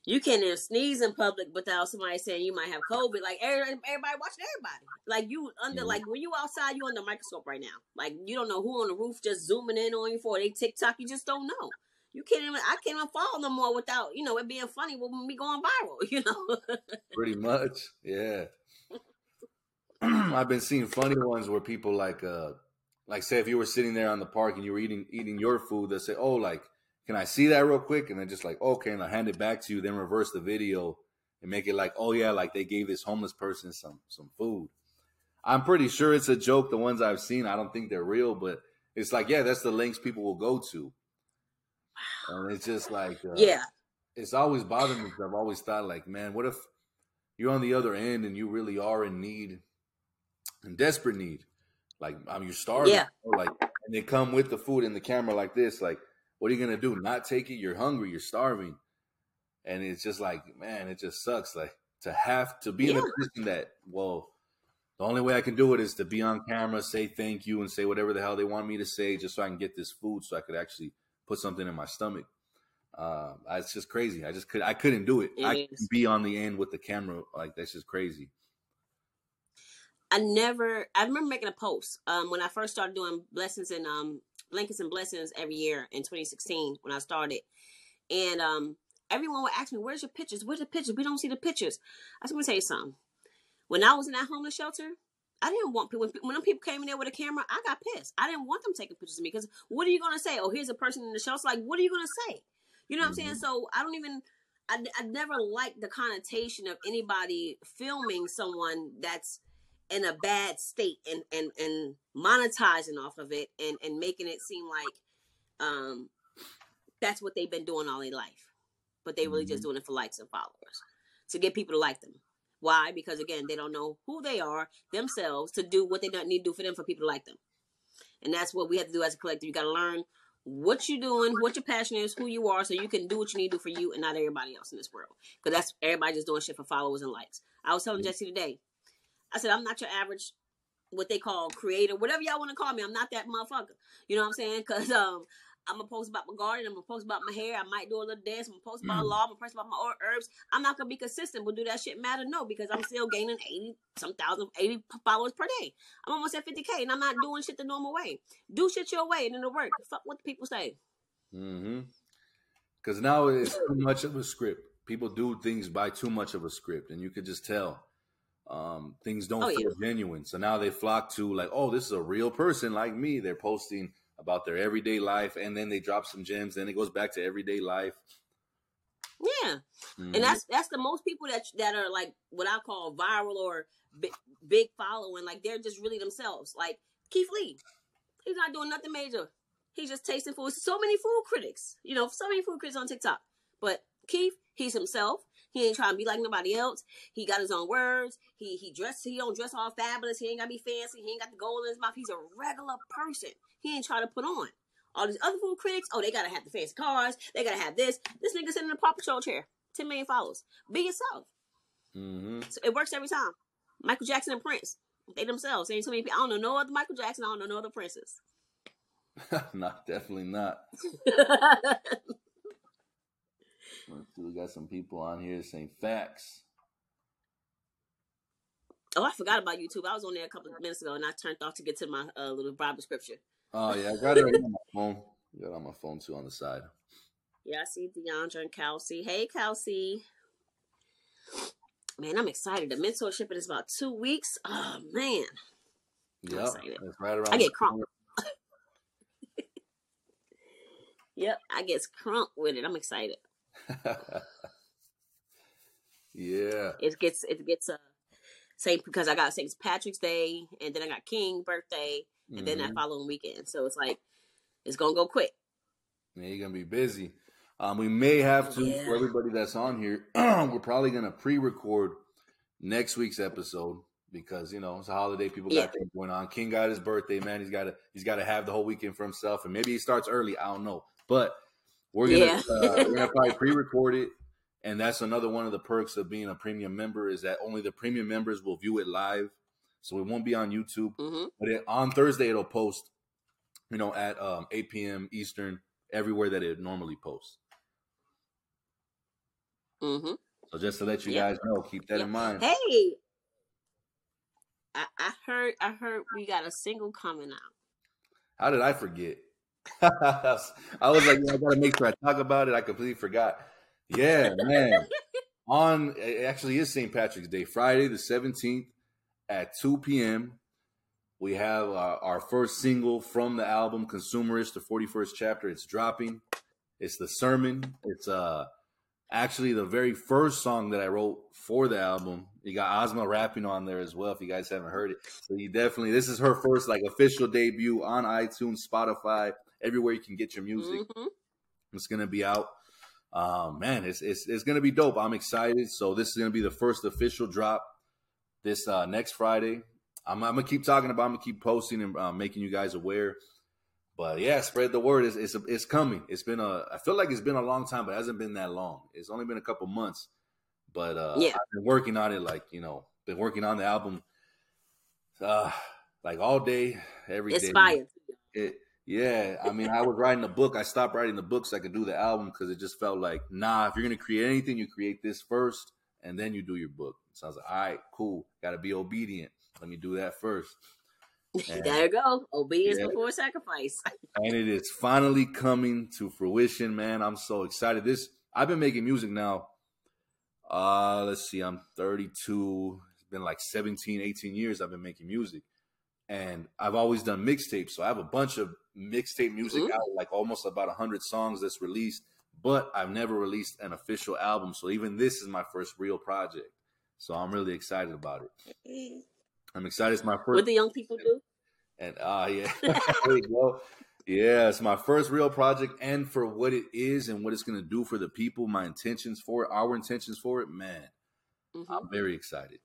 Speaker 4: you can't even sneeze in public without somebody saying you might have COVID. Like everybody, everybody watching everybody. Like you under, like when you outside, you under a microscope right now. Like you don't know who on the roof just zooming in on you for they TikTok. You just don't know. You can't even. I can't even follow no more without you know it being funny when we going viral. [laughs] You know.
Speaker 1: Pretty much, yeah. [clears throat] I've been seeing funny ones where people like, uh, like say if you were sitting there on the park and you were eating eating your food, they say, "Oh, like, can I see that real quick?" And then just like, "Okay," and I hand it back to you, then reverse the video and make it like, "Oh yeah, like they gave this homeless person some some food." I'm pretty sure it's a joke. The ones I've seen, I don't think they're real, but it's like, yeah, that's the links people will go to, and it's just like, uh,
Speaker 4: yeah.
Speaker 1: it's always bothered me because I've always thought like, man, what if you're on the other end and you really are in need, in desperate need, like I mean, you're starving,
Speaker 4: Yeah.
Speaker 1: like, and they come with the food in the camera like this, like, what are you gonna do? Not take it? You're hungry, you're starving, and it's just like, man, it just sucks, like to have to be in a
Speaker 4: Yeah.
Speaker 1: position that, well, the only way I can do it is to be on camera, say thank you, and say whatever the hell they want me to say, just so I can get this food, so I could actually put something in my stomach. Uh, it's just crazy. I just could. I couldn't do it.
Speaker 4: It
Speaker 1: I couldn't be on the end with the camera. Like that's just crazy.
Speaker 4: I never. I remember making a post um, when I first started doing blessings and um, blankets and blessings every year in 2016 when I started, and um, everyone would ask me, "Where's your pictures? Where's the pictures? We don't see the pictures." I was going to tell you something. When I was in that homeless shelter, I didn't want people. When, when them people came in there with a camera, I got pissed. I didn't want them taking pictures of me because what are you going to say? Oh, here's a person in the shelter. Like, what are you going to say? You know what I'm saying?
Speaker 1: Mhm.
Speaker 4: So I don't even. I, I never liked the connotation of anybody filming someone that's in a bad state and and and monetizing off of it and and making it seem like um that's what they've been doing all their life. But they really just
Speaker 1: Mm-hmm.
Speaker 4: doing it for likes and followers to get people to like them. Why? Because again they don't know who they are themselves to do what they don't need to do for them for people to like them. And that's what we have to do as a collective. You got to learn what you're doing what your passion is who you are so you can do what you need to do for you and not everybody else in this world. Because that's everybody just doing shit for followers and likes. I was telling jesse today I said, I'm not your average, what they call creator, whatever y'all want to call me. I'm not that motherfucker. You know what I'm saying? Because um, I'm going to post about my garden. I'm going to post about my hair. I might do a little dance. I'm going to post about law. I'm going to post about my herbs. I'm not going to be consistent. But do that shit matter? No, because I'm still gaining 80, some thousand, 80 followers per day. I'm almost at 50K and I'm not doing shit the normal way. Do shit your way and it'll work. Fuck what the people say.
Speaker 1: Mm-hmm. Because now it's too much of a script. People do things by too much of a script, and you could just tell um, things don't
Speaker 4: Oh,
Speaker 1: feel genuine. So now they flock to like, oh, this is a real person like me. They're posting about their everyday life, and then they drop some gems. Then it goes back to everyday life.
Speaker 4: Yeah.
Speaker 1: Mhm.
Speaker 4: and that's that's the most people that that are like what I call viral or big, big following. Like they're just really themselves. Like Keith Lee, he's not doing nothing major. He's just tasting food. So many food critics, you know, so many food critics on TikTok. But Keith, he's himself. He ain't trying to be like nobody else. He got his own words. He he dress. He don't dress all fabulous. He ain't gotta be fancy. He ain't got the gold in his mouth. He's a regular person. He ain't trying to put on. All these other food critics, oh, they gotta have the fancy cars. They gotta have this. This nigga sitting in a Paw Patrol chair. 10 million followers. Be yourself.
Speaker 1: Mhm.
Speaker 4: So it works every time. Michael Jackson and Prince. They themselves. Ain't too many people. I don't know no other Michael Jackson. I don't know no other Princes. [laughs]
Speaker 1: not definitely not. [laughs] We got some people on here saying facts.
Speaker 4: oh, I forgot about YouTube. I was on there a couple of minutes ago and I turned off to get to my uh, little Bible scripture.
Speaker 1: Oh yeah, I got it on my phone. Got it on my phone too on the side.
Speaker 4: Yeah, I see Deandra and Kelsey. Hey, Kelsey. Man, I'm excited. The mentorship is about two weeks. Oh, man. Excited.
Speaker 1: that's right around.
Speaker 4: I get crunk. [laughs] Yep, I get crunk with it. I'm excited. [laughs]
Speaker 1: yeah.
Speaker 4: it gets it gets uh same because I got St. Patrick's Day and then I got King birthday and then that
Speaker 1: Mhm.
Speaker 4: following weekend. So it's like it's gonna go quick.
Speaker 1: Yeah, you're gonna be busy. Um, we may have to
Speaker 4: Yeah.
Speaker 1: for everybody that's on here. [clears throat] we're probably gonna pre-record next week's episode because you know it's a holiday. People got
Speaker 4: Yeah.
Speaker 1: things going on. King got his birthday, man. He's got to he's got to have the whole weekend for himself, and maybe he starts early. I don't know, but we're gonna
Speaker 4: Yeah.
Speaker 1: uh, we're gonna [laughs] probably pre-record it, and that's another one of the perks of being a premium member is that only the premium members will view it live, so it won't be on YouTube.
Speaker 4: hmm
Speaker 1: But it, on Thursday, it'll post, you know, at um, 8 p.m. Eastern, everywhere that it normally posts.
Speaker 4: hmm
Speaker 1: So just to let you
Speaker 4: Yeah.
Speaker 1: guys know, keep that
Speaker 4: Yeah.
Speaker 1: in mind.
Speaker 4: Hey, I, I heard I heard we got a single coming out.
Speaker 1: How did I forget? [laughs] I was like, I gotta make sure I talk about it. I completely forgot. Yeah, man. [laughs] On it actually is St. Patrick's Day, Friday the 17th at 2 p.m. We have our, our first single from the album Consumerish, the 41st chapter. It's dropping. It's the sermon. It's uh actually the very first song that I wrote for the album. You got Asma rapping on there as well. If you guys haven't heard it, so you definitely this is her first like official debut on iTunes, Spotify, everywhere you can get your music.
Speaker 4: hmm
Speaker 1: It's gonna be out. Um, man, it's, it's it's gonna be dope. I'm excited. So this is gonna be the first official drop this uh, next Friday. I'm, I'm gonna keep talking about. I'm gonna keep posting and uh, making you guys aware. But yeah, spread the word. It's, it's it's coming. It's been a. I feel like it's been a long time, but it hasn't been that long. It's only been a couple months. But uh,
Speaker 4: Yeah.
Speaker 1: I've been working on it. Like you know, been working on the album. Uh, like all day, every day.
Speaker 4: It's fire.
Speaker 1: It, yeah, I mean, I was writing the book. I stopped writing the book so I could do the album because it just felt like, nah, if you're gonna create anything, you create this first, and then you do your book. So I was like, all right, cool. Got to be obedient. Let me do that first. [laughs] And,
Speaker 4: there you go. Obedience
Speaker 1: Yeah.
Speaker 4: before sacrifice. [laughs]
Speaker 1: and it is finally coming to fruition, man. I'm so excited. This I've been making music now. Uh, let's see, I'm 32. It's been like 17, 18 years I've been making music. And I've always done mixtapes. So I have a bunch of mixtape music
Speaker 4: Mhm.
Speaker 1: out, like almost about 100 songs that's released. but I've never released an official album. So even this is my first real project. So I'm really excited about it. I'm excited. It's my first.
Speaker 4: What the young people do?
Speaker 1: And ah, yeah, [laughs] [laughs] there you go. Yeah, it's my first real project, and for what it is and what it's gonna do for the people, my intentions for it, our intentions for it, man,
Speaker 4: Mhm.
Speaker 1: I'm very excited.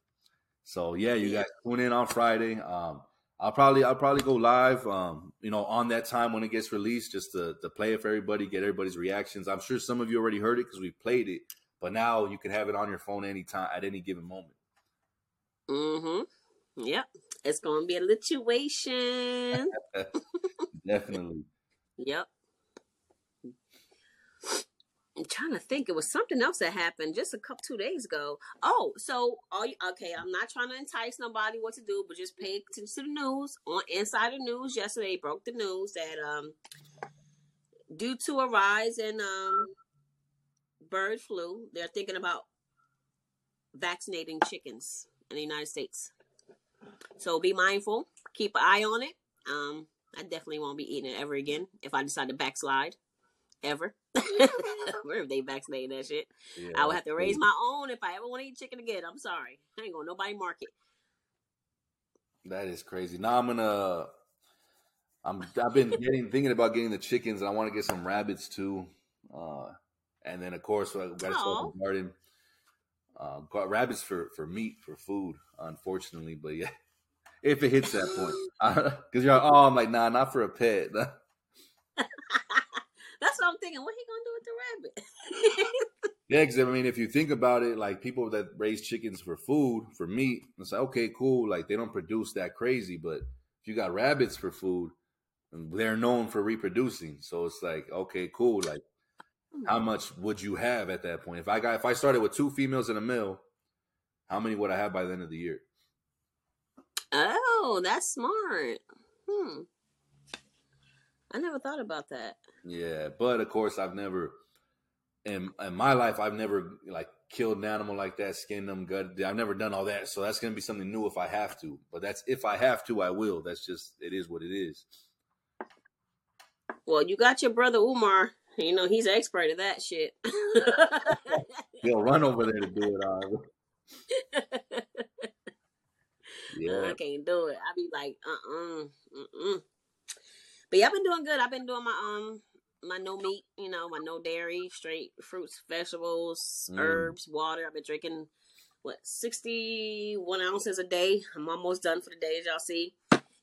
Speaker 1: So yeah, you guys tune in on Friday. Um, I'll probably I'll probably go live, um, you know, on that time when it gets released, just to to play it for everybody, get everybody's reactions. I'm sure some of you already heard it because we played it, but now you can have it on your phone anytime at any given moment.
Speaker 4: Mm-hmm. Yep. It's gonna be a lituation. [laughs]
Speaker 1: Definitely. [laughs]
Speaker 4: yep. I'm trying to think. It was something else that happened just a couple two days ago. Oh, so all you, okay? I'm not trying to entice nobody what to do, but just pay attention to the news. On Insider News yesterday, broke the news that um, due to a rise in um, bird flu, they're thinking about vaccinating chickens in the United States. So be mindful. Keep an eye on it. Um, I definitely won't be eating it ever again if I decide to backslide. Ever. [laughs] Where [laughs] if they vaccinated that shit.
Speaker 1: Yeah,
Speaker 4: I would have to raise my own if I ever want to eat chicken again. I'm sorry. I ain't going to nobody market.
Speaker 1: That is crazy. Now I'm gonna. I'm. I've been [laughs] getting thinking about getting the chickens, and I want to get some rabbits too. Uh, and then of course I got to start the garden. Uh, got rabbits for for meat for food, unfortunately, but yeah, if it hits that point, because you're like, oh, I'm like, nah, not for a pet.
Speaker 4: That's what I'm thinking. What he going to do with the rabbit? [laughs]
Speaker 1: Yeah, because I mean, if you think about it, like people that raise chickens for food, for meat, it's like okay, cool. Like they don't produce that crazy, but if you got rabbits for food, they're known for reproducing. So it's like okay, cool. Like how much would you have at that point? If I got if I started with two females and a male, how many would I have by the end of the year?
Speaker 4: oh, that's smart. Hmm. I never thought about that.
Speaker 1: Yeah, but of course, I've never in in my life I've never like killed an animal like that, skinned them, gutted. I've never done all that, so that's gonna be something new if I have to. But that's if I have to, I will. That's just it is what it is.
Speaker 4: Well, you got your brother Umar. You know, he's an expert at that shit. [laughs]
Speaker 1: He'll run over there to do it. All. [laughs] Yeah,
Speaker 4: I can't do it. I'd be like, uh uh-uh, uh, But yeah, I've been doing good. I've been doing my um my no meat, you know, my no dairy, straight fruits, vegetables,
Speaker 1: Mm.
Speaker 4: herbs, water. I've been drinking what sixty one ounces a day. I'm almost done for the day, as y'all see.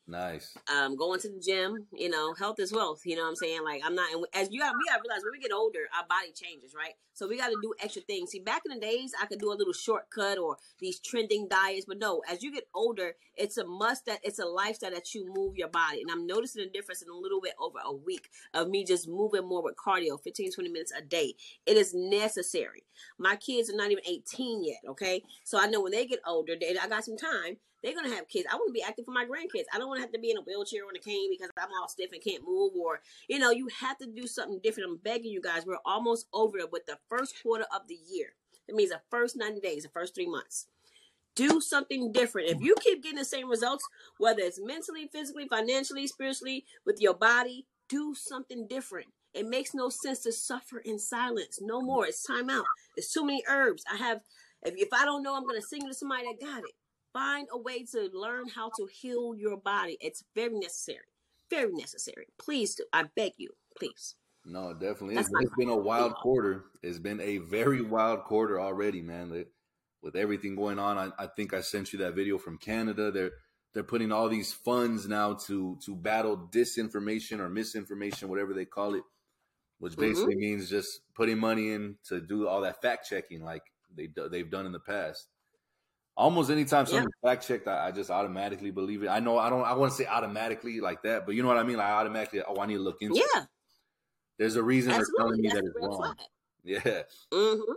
Speaker 1: Nice.
Speaker 4: um, going to the gym, you know, health is wealth. You know what I'm saying? Like I'm not, as you got, we got to realize when we get older, our body changes, right? So we got to do extra things. See, back in the days, I could do a little shortcut or these trending diets, but no, as you get older, it's a must that it's a lifestyle that you move your body. And I'm noticing a difference in a little bit over a week of me just moving more with cardio, 15, 20 minutes a day. It is necessary. My kids are not even 18 yet, okay? So I know when they get older, they, I got some time they're gonna have kids. I want to be active for my grandkids. I don't want to have to be in a wheelchair or a cane because I'm all stiff and can't move. Or you know, you have to do something different. I'm begging you guys. We're almost over with the first quarter of the year. That means the first 90 days, the first three months. Do something different. If you keep getting the same results, whether it's mentally, physically, financially, spiritually, with your body, do something different. It makes no sense to suffer in silence. No more. It's time out. There's too many herbs. I have. If, if I don't know, I'm gonna sing to somebody that got it find a way to learn how to heal your body. It's very necessary. Very necessary. Please do. I beg you. Please.
Speaker 1: No, it definitely. It's been a wild quarter. It's been a very wild quarter already, man. With everything going on, I, I think I sent you that video from Canada. They're they're putting all these funds now to to battle disinformation or misinformation, whatever they call it, which
Speaker 4: Mm-hmm.
Speaker 1: basically means just putting money in to do all that fact checking, like they they've done in the past. Almost anytime something's fact checked, I, I just automatically believe it. I know I don't. I want to say automatically like that, but you know what I mean. Like I automatically, oh, I need to look into. it.
Speaker 4: Yeah,
Speaker 1: There's a reason they're telling me
Speaker 4: That's
Speaker 1: that it's wrong.
Speaker 4: flag.
Speaker 1: Yeah.
Speaker 4: hmm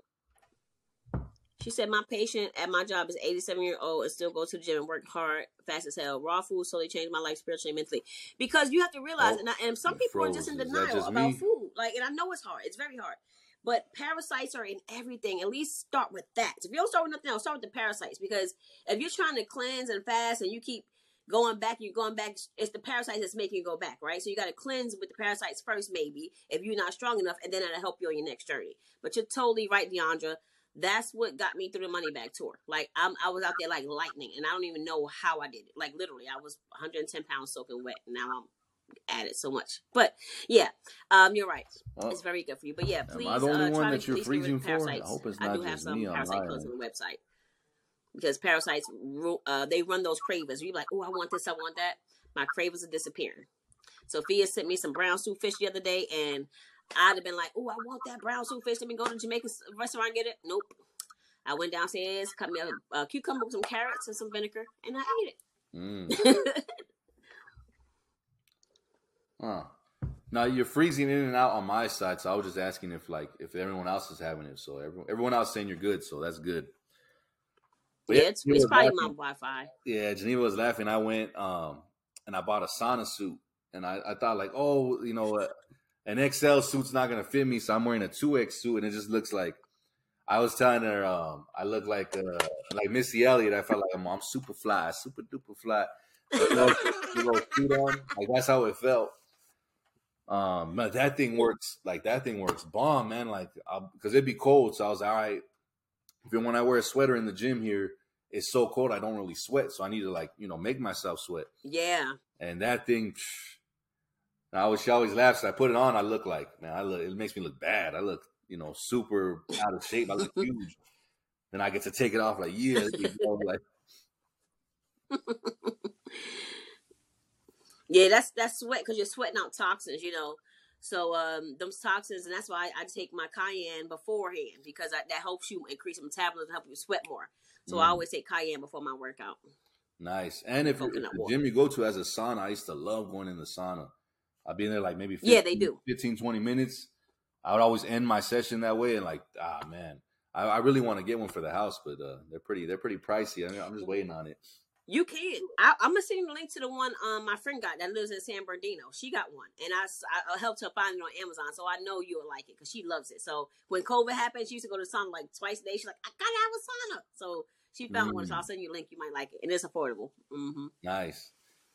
Speaker 4: She said, My patient at my job is 87 year old and still goes to the gym and work hard, fast as hell. Raw food slowly changed my life spiritually and mentally. Because you have to realize,
Speaker 1: Oh,
Speaker 4: and, I, and some people are just in
Speaker 1: froze.
Speaker 4: Denial
Speaker 1: just
Speaker 4: about
Speaker 1: me?
Speaker 4: food. Like, and I know it's hard. It's very hard. But parasites are in everything. At least start with that. If you don't start with nothing else, start with the parasites. Because if you're trying to cleanse and fast and you keep going back, you're going back. It's the parasites that's making you go back, right? So you got to cleanse with the parasites first, maybe if you're not strong enough, and then that'll help you on your next journey. But you're totally right, Deandra. That's what got me through the money bag tour. Like I'm, I was out there like lightning, and I don't even know how I did it. Like literally, I was 110 pounds soaking wet. And now I'm added so much. But yeah, um, you're right.
Speaker 1: Well,
Speaker 4: it's very good for you. But yeah,
Speaker 1: am
Speaker 4: please.
Speaker 1: I the only
Speaker 4: uh,
Speaker 1: one that you're
Speaker 4: at least get rid
Speaker 1: freezing for? I hope it's
Speaker 4: I
Speaker 1: not
Speaker 4: do have some parasite on the website because parasites, uh, they run those cravings. You're like, oh, I want this, I want that. My cravings are disappearing. Sophia sent me some brown stew fish the other day, and I'd have been like, oh, I want that brown stew fish. Let me go to Jamaican restaurant and get it. Nope. I went downstairs, cut me a, a cucumber with some carrots and some vinegar, and I ate
Speaker 1: Mm. [laughs] Huh. Now you're freezing in and out on my side, so I was just asking if like if everyone else is having it. So everyone everyone else saying you're good, so that's good. But
Speaker 4: yeah, it's, it's probably
Speaker 1: laughing.
Speaker 4: my Wi-Fi.
Speaker 1: Yeah, Geneva was laughing. I went um and I bought a sauna suit, and I, I thought like, oh, you know, uh, an XL suit's not gonna fit me, so I'm wearing a two X suit, and it just looks like. I was telling her um I look like uh like Missy Elliott. I felt like I'm, I'm super fly, super duper fly. You know, you know, suit on. Like that's how it felt. Um, but that thing works like that thing works bomb, man. Like, because it'd be cold, so I was like, all right. Even when I wear a sweater in the gym here, it's so cold I don't really sweat, so I need to like you know make myself sweat.
Speaker 4: Yeah.
Speaker 1: And that thing, psh, I always she always laughs. I put it on, I look like man, I look. It makes me look bad. I look you know super out of shape. I look [laughs] huge. Then I get to take it off like yeah, you know, like [laughs]
Speaker 4: Yeah, that's that's sweat because you're sweating out toxins, you know. So um, those toxins, and that's why I, I take my cayenne beforehand because I, that helps you increase metabolism, help you sweat more. So I
Speaker 1: Mm.
Speaker 4: always take cayenne before my workout.
Speaker 1: nice. And if, if the gym you go to has a sauna, I used to love going in the sauna. I've been there like maybe 15,
Speaker 4: Yeah, they do.
Speaker 1: 15, 20 minutes. I would always end my session that way, and like, ah, man, I, I really want to get one for the house, but uh, they're pretty, they're pretty pricey. I mean, I'm just waiting on it.
Speaker 4: You can. I, I'm gonna send you the link to the one um my friend got that lives in San Bernardino. She got one, and I, I helped her find it on Amazon, so I know you'll like it because she loves it. So when COVID happened, she used to go to the sauna like twice a day. She's like, I gotta have a sauna. So she found one, so
Speaker 1: Mm.
Speaker 4: I'll send you a link. You might like it, and it's affordable. hmm
Speaker 1: Nice.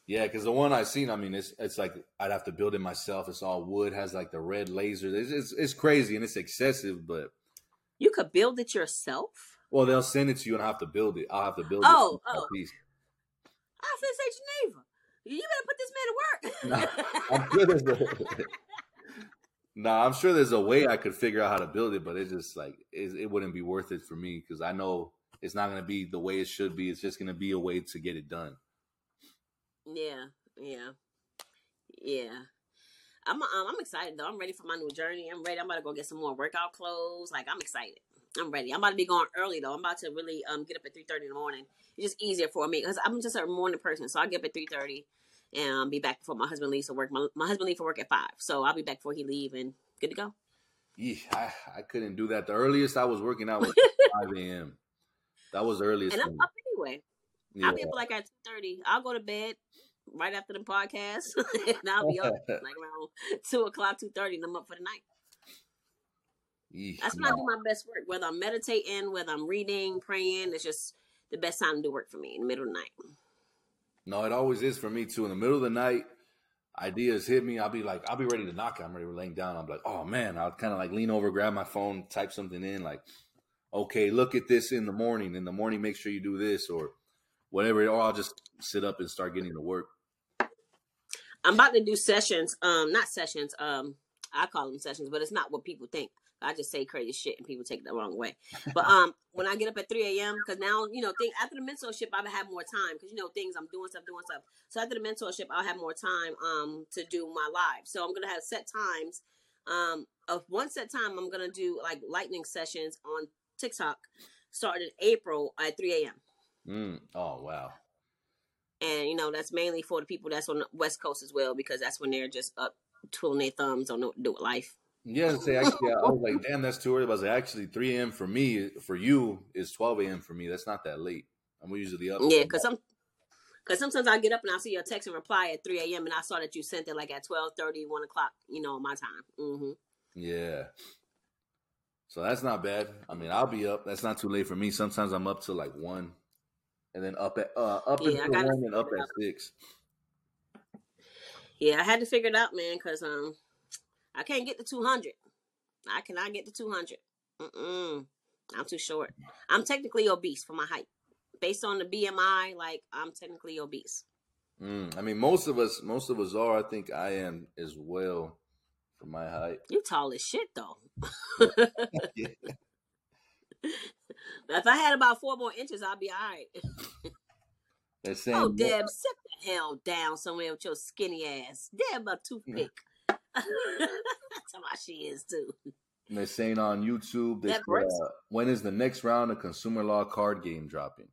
Speaker 1: Yeah, because the one I've seen, I mean, it's it's like I'd have to build it myself. It's all wood, has like the red laser. It's it's, it's crazy and it's excessive, but
Speaker 4: You could build it yourself.
Speaker 1: well, they'll send it to you and I have to build it. I'll have to build
Speaker 4: Oh,
Speaker 1: it. piece by
Speaker 4: oh. I was gonna say Geneva. You better put this man to [laughs]
Speaker 1: I'm
Speaker 4: work.
Speaker 1: sure there's a, [laughs] no, I'm sure there's a way I could figure out how to build it, but it's just like it, it wouldn't be worth it for me because I know it's not going to be the way it should be. It's just going to be a way to get it done.
Speaker 4: yeah, yeah, yeah. I'm um, I'm excited though. I'm ready for my new journey. I'm ready. I'm about to go get some more workout clothes. Like I'm excited. I'm ready. I'm about to be going early though. I'm about to really um get up at three thirty in the morning. It's just easier for me because I'm just a morning person. So I get up at three thirty and be back before my husband leaves for work. My, my husband leaves for work at five, so I'll be back before he leave and good to go.
Speaker 1: Yeah, I, I couldn't do that. The earliest I was working out was [laughs] 5 a.m. That was the earliest.
Speaker 4: And I'm up anyway.
Speaker 1: Yeah.
Speaker 4: I'll be up like at two thirty. I'll go to bed right after the podcast, [laughs] and I'll be up [laughs] like around two o'clock, two thirty, and I'm up for the night. That's when I do my best work. Whether I'm meditating, whether I'm reading, praying, it's just the best time to do work for me in the middle of the night.
Speaker 1: No, it always is for me too. In the middle of the night, ideas hit me. I'll be like, I'll be ready to knock. I'm ready to laying down. I'm like, oh man, I'll kind of like lean over, grab my phone, type something in, like, okay, look at this in the morning. In the morning, make sure you do this or whatever. Or I'll just sit up and start getting to work.
Speaker 4: I'm about to do sessions. Um, not sessions. Um, I call them sessions, but it's not what people think. I just say crazy shit and people take it the wrong way. But um, when I get up at 3 a.m., because now you know, think after the mentorship, I'll have more time because you know things I'm doing stuff, doing stuff. So after the mentorship, I'll have more time um to do my live. So I'm gonna have set times. Um, of one set time, I'm gonna do like lightning sessions on TikTok, starting in April at 3 a.m.
Speaker 1: Mm. Oh wow.
Speaker 4: And you know that's mainly for the people that's on the West Coast as well because that's when they're just up twiddling their thumbs, don't know what to do with life.
Speaker 1: Yeah, say actually, I was like, damn, that's too early. But I was like, actually, 3 a.m. for me, for you, is 12 a.m. for me. That's not that late. I'm usually up.
Speaker 4: Yeah, because I'm. because sometimes I get up and I see your text and reply at 3 a.m. and I saw that you sent it like at 12 1 o'clock, you know, my time. hmm
Speaker 1: Yeah. So that's not bad. I mean, I'll be up. That's not too late for me. Sometimes I'm up till like one. and then up at uh up
Speaker 4: Yeah,
Speaker 1: until one and up at six.
Speaker 4: Yeah, I had to figure it out, man, because um, I can't get to 200. I cannot get to 200. Mm-mm. I'm too short. I'm technically obese for my height. Based on the BMI, like, I'm technically obese.
Speaker 1: Mm, I mean, most of us, most of us are. I think I am as well for my height.
Speaker 4: You tall as shit, though.
Speaker 1: Yeah. [laughs]
Speaker 4: if I had about four more inches, I'd be all right. Oh, Deb, sit the hell down somewhere with your skinny ass. Deb, a toothpick. [laughs] That's how she is, too.
Speaker 1: they're saying on YouTube they
Speaker 4: That
Speaker 1: uh, when is the next round of consumer law card game dropping?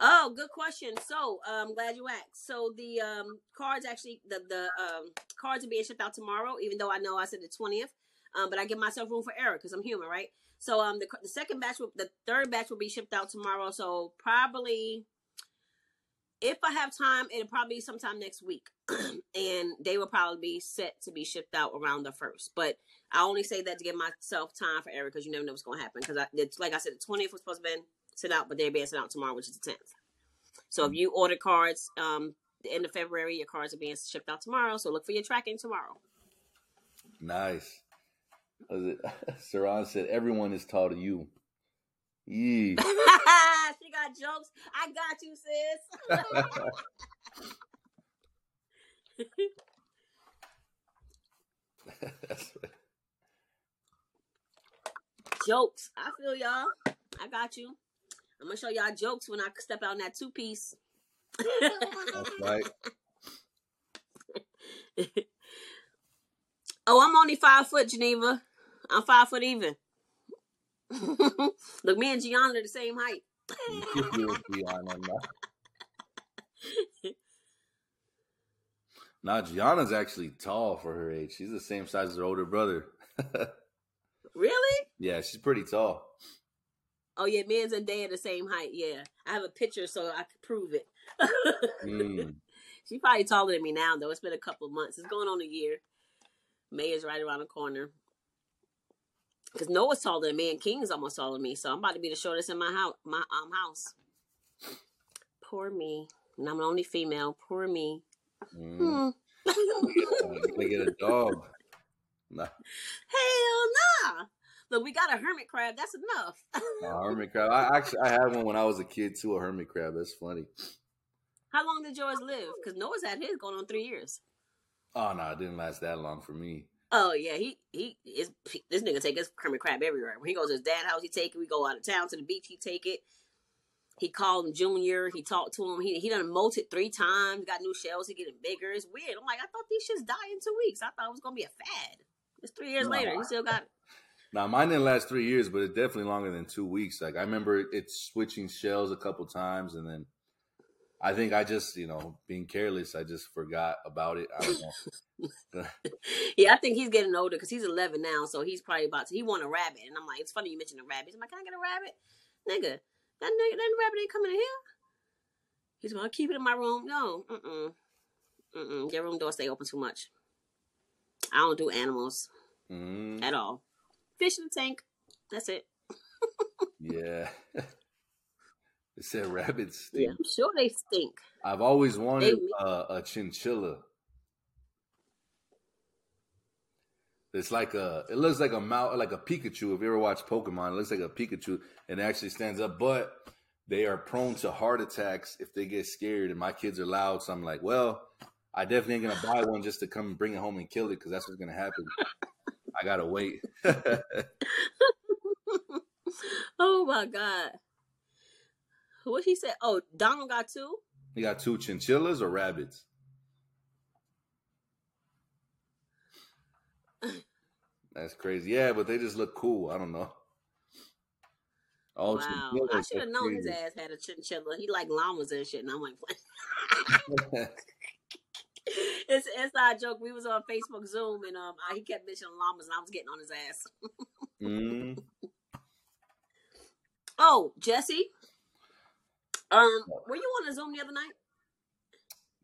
Speaker 4: Oh, good question. So, um, glad you asked. So the um cards actually the the um cards are being shipped out tomorrow. Even though I know I said the twentieth, um, but I give myself room for error because I'm human, right? So um, the the second batch, will, the third batch will be shipped out tomorrow. So probably, if I have time, it'll probably be sometime next week, [clears throat] and they will probably be set to be shipped out around the first. But I only say that to give myself time for error because you never know what's going to happen. Because I, it's, like I said, the twentieth was supposed to be sent out, but they're being sent out tomorrow, which is the tenth. So if you order cards, um, the end of February, your cards are being shipped out tomorrow. So look for your tracking tomorrow.
Speaker 1: Nice. Saran [laughs] said everyone is tall to you. Yee. [laughs]
Speaker 4: she got jokes. I got you, sis.
Speaker 1: Right. [laughs]
Speaker 4: jokes. I feel y'all. I got you. I'm gonna show y'all jokes when I step out in that two piece.
Speaker 1: Right. [laughs]
Speaker 4: oh, I'm only five foot, Geneva. I'm five foot even. [laughs] Look, me and Gianna are the same height.
Speaker 1: You would be on them now. Nah, Gianna's actually tall for her age. She's the same size as her older brother. [laughs]
Speaker 4: Really?
Speaker 1: yeah, she's pretty tall.
Speaker 4: Oh yeah, me and Zendaya the same height. Yeah, I have a picture so I can prove it.
Speaker 1: Mm. [laughs]
Speaker 4: She's probably taller than me now, though. It's been a couple months. It's going on a year. May is right around the corner. Because Noah's taller than me, and King's almost taller than me. So I'm about to be the shortest in my house. My um house. Poor me. And I'm the only female. Poor me.
Speaker 1: Mm.
Speaker 4: Hmm.
Speaker 1: Gonna get a dog. [laughs] Nah,
Speaker 4: Hell nah. Look, we got a hermit crab. That's enough.
Speaker 1: nah, hermit crab. I actually I had one when I was a kid too. A hermit crab. That's funny.
Speaker 4: How long did yours live? Because Noah's had his going on three years.
Speaker 1: Oh no, it didn't last that long for me.
Speaker 4: Oh yeah, he he is this nigga take his hermit crab everywhere. When he goes to his dad's house, he take it. We go out of town to the beach, he take it. He called him Junior. He talked to him. He he done molted three times. Got new shells. He getting bigger. It's weird. I'm like, I thought these shits die in two weeks. I thought it was gonna be a fad. It's three years
Speaker 1: Nah.
Speaker 4: later. He still got it.
Speaker 1: Now mine didn't last three years, but it's definitely longer than two weeks. Like I remember it, it switching shells a couple times, and then I think I just you know being careless, I just forgot about it. I don't know. [laughs]
Speaker 4: Yeah, I think he's getting older because he's 11 now, so he's probably about to. He want a rabbit, and I'm like, it's funny you mentioned a rabbit. I'm like, can I get a rabbit, nigga? That nigga, that rabbit ain't coming in here. He's gonna keep it in my room. No, mm, mm mm. Your room door stay open too much. I don't do animals
Speaker 1: Mm,
Speaker 4: at all. Fish in the tank. That's it. [laughs]
Speaker 1: yeah. [laughs] it said rabbits. stink. Yeah.
Speaker 4: I'm sure they stink.
Speaker 1: I've always wanted uh, a chinchilla. It's like a. It looks like a mouse, like a Pikachu. If you ever watch Pokemon, it looks like a Pikachu, and it actually stands up. But they are prone to heart attacks if they get scared. And my kids are loud, so I'm like, well, I definitely ain't gonna buy one just to come and bring it home and kill it because that's what's gonna happen. I gotta wait. [laughs] [laughs]
Speaker 4: Oh my god. What he said? Oh, Donald got two.
Speaker 1: He got two chinchillas or rabbits? That's crazy. Yeah, but they just look cool. I don't know. Oh,
Speaker 4: wow, I should have known his ass had a chinchilla. He like llamas and shit, and I'm like, [laughs] it's an inside joke. We was on Facebook Zoom, and um, I, he kept mentioning llamas, and I was getting on his ass.
Speaker 1: mm, [laughs]
Speaker 4: Oh, Jesse, um, were you on a Zoom the other night?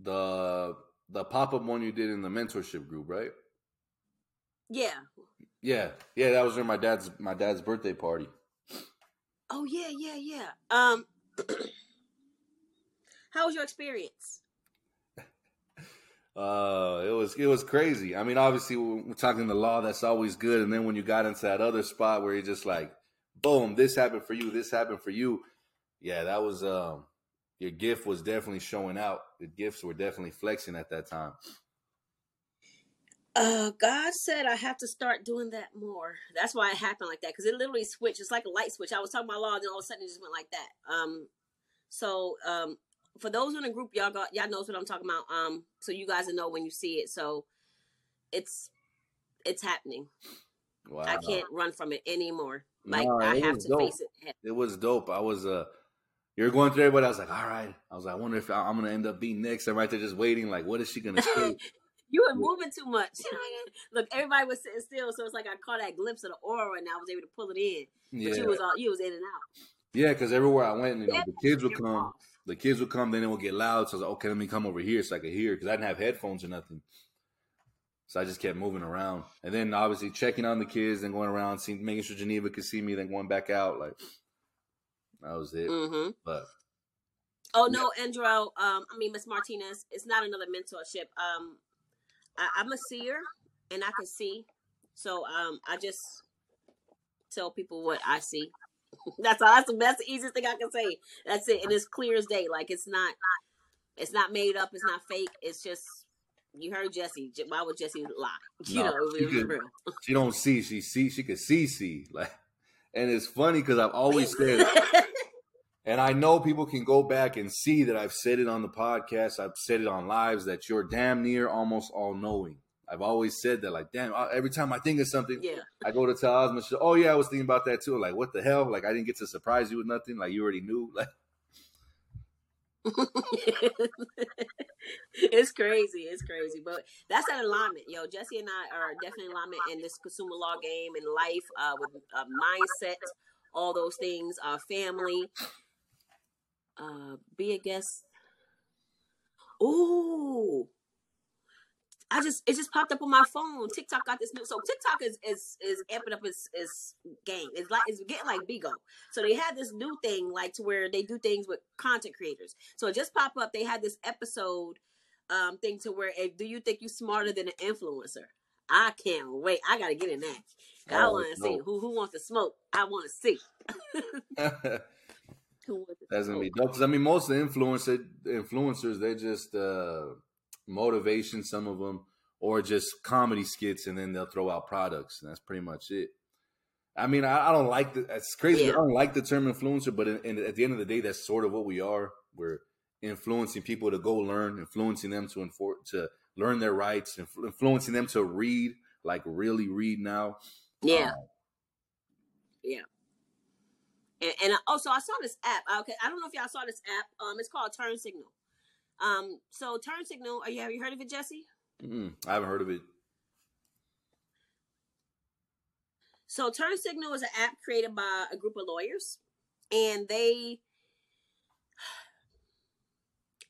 Speaker 1: the the pop up one you did in the mentorship group, right?
Speaker 4: Yeah.
Speaker 1: Yeah, yeah, that was during my dad's my dad's birthday party.
Speaker 4: Oh yeah, yeah, yeah. Um, [clears throat] How was your experience? [laughs]
Speaker 1: Uh, it was it was crazy. I mean, obviously, we're talking the law, that's always good. And then when you got into that other spot where you're just like, boom, this happened for you, this happened for you. Yeah, that was um, your gift was definitely showing out. The gifts were definitely flexing at that time.
Speaker 4: Uh, God said I have to start doing that more. That's why it happened like that because it literally switched. It's like a light switch. I was talking about law, and then all of a sudden it just went like that. Um, so um, for those in the group, y'all got y'all knows what I'm talking about. Um, so you guys will know when you see it. So it's it's happening.
Speaker 1: Wow,
Speaker 4: I can't run from it anymore. Like
Speaker 1: No,
Speaker 4: I have to
Speaker 1: dope.
Speaker 4: face it.
Speaker 1: It was dope. I was uh, you're going through everybody. I was like, all right. I was like, I wonder if I'm gonna end up being next. I'm right there just waiting. Like, what is she gonna say? [laughs]
Speaker 4: You were moving too much. [laughs] Look, everybody was sitting still, so it's like I caught that glimpse of the aura, and I was able to pull it in. But
Speaker 1: yeah,
Speaker 4: you was all you was in and out.
Speaker 1: yeah. Because everywhere I went, you know,
Speaker 4: Yeah,
Speaker 1: the kids would come. the kids would come, then it would get loud. So I was like, okay, let me come over here so I could hear because I didn't have headphones or nothing. So I just kept moving around, and then obviously checking on the kids, and going around, seeing, making sure Geneva could see me, then going back out. Like that was it.
Speaker 4: Mm-hmm.
Speaker 1: But
Speaker 4: Oh no, Andro. Um, I mean Miss Martinez. It's not another mentorship. Um, I, I'm a seer, and I can see. So um, I just tell people what I see. [laughs] that's all. That's the best, easiest thing I can say. That's it, and it's clear as day. Like it's not, it's not made up. It's not fake. It's just you heard Jesse. Why would Jesse lie? [laughs] You
Speaker 1: No,
Speaker 4: know,
Speaker 1: she could- she don't see, she see, she could see, see. Like, and it's funny because I've [laughs] always said, and I know people can go back and see that I've said it on the podcast, I've said it on lives that you're damn near almost all knowing. I've always said that, like, damn, every time I think of something,
Speaker 4: yeah.
Speaker 1: I go to tell she, oh yeah, I was thinking about that too. Like, what the hell? Like, I didn't get to surprise you with nothing. Like, you already knew. [laughs] Like, [laughs]
Speaker 4: it's crazy. It's crazy. But that's an alignment. Yo, Jesse and I are definitely in alignment in this consumer law game and life, uh, with uh, mindset, all those things, uh, family. Uh, be a guest. Ooh. I just it just popped up on my phone. TikTok got this new so TikTok is is is amping up its its game. It's like it's getting like Bigo. So they had this new thing like to where they do things with content creators. So it just popped up. They had this episode um thing to where if do you think you smarter than an influencer? I can't wait. I gotta get in that. I
Speaker 1: Oh,
Speaker 4: to see
Speaker 1: no.
Speaker 4: who who wants to smoke. I want to [laughs] [laughs]
Speaker 1: that's
Speaker 4: who wants to
Speaker 1: gonna be dope. 'Cause, I mean, most of the influencer influencers, they're just uh, motivation. Some of them, or just comedy skits, and then they'll throw out products, and that's pretty much it. I mean, I, I don't like the. It's crazy.
Speaker 4: Yeah.
Speaker 1: I don't like the term influencer, but in, in, at the end of the day, that's sort of what we are. We're influencing people to go learn, influencing them to enfor- to learn their rights, influ- influencing them to read, like really read now.
Speaker 4: Yeah.
Speaker 1: Um,
Speaker 4: And, and also, I saw this app. Okay, I don't know if y'all saw this app. Um, it's called Turn Signal. Um, so Turn Signal. Are you have you heard of it, Jesse?
Speaker 1: mm, I haven't heard of it.
Speaker 4: So Turn Signal is an app created by a group of lawyers, and they. [sighs]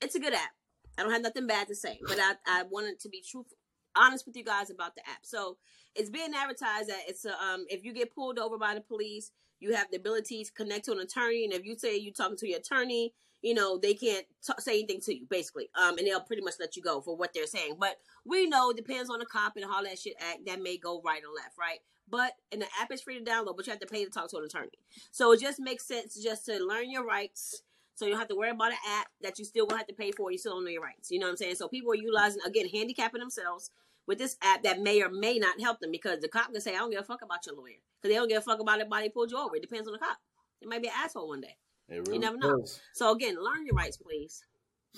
Speaker 4: It's a good app. I don't have nothing bad to say, but I I wanted to be truthful, honest with you guys about the app. So it's being advertised that it's a um if you get pulled over by the police, you have the ability to connect to an attorney, and if you say you're talking to your attorney, you know they can't t- say anything to you basically, um, and they'll pretty much let you go for what they're saying. But we know it depends on the cop and how that shit act. That may go right or left, right? But and the app is free to download, but you have to pay to talk to an attorney. So it just makes sense just to learn your rights. So you don't have to worry about an app that you still gonna have to pay for. You still don't know your rights. You know what I'm saying? So people are utilizing again handicapping themselves with this app that may or may not help them because the cop can say, "I don't give a fuck about your lawyer," because they don't give a fuck about it. Why they pulled you over? It depends on the cop. It might be an asshole one day.
Speaker 1: It really
Speaker 4: never know. So again, learn your rights, please.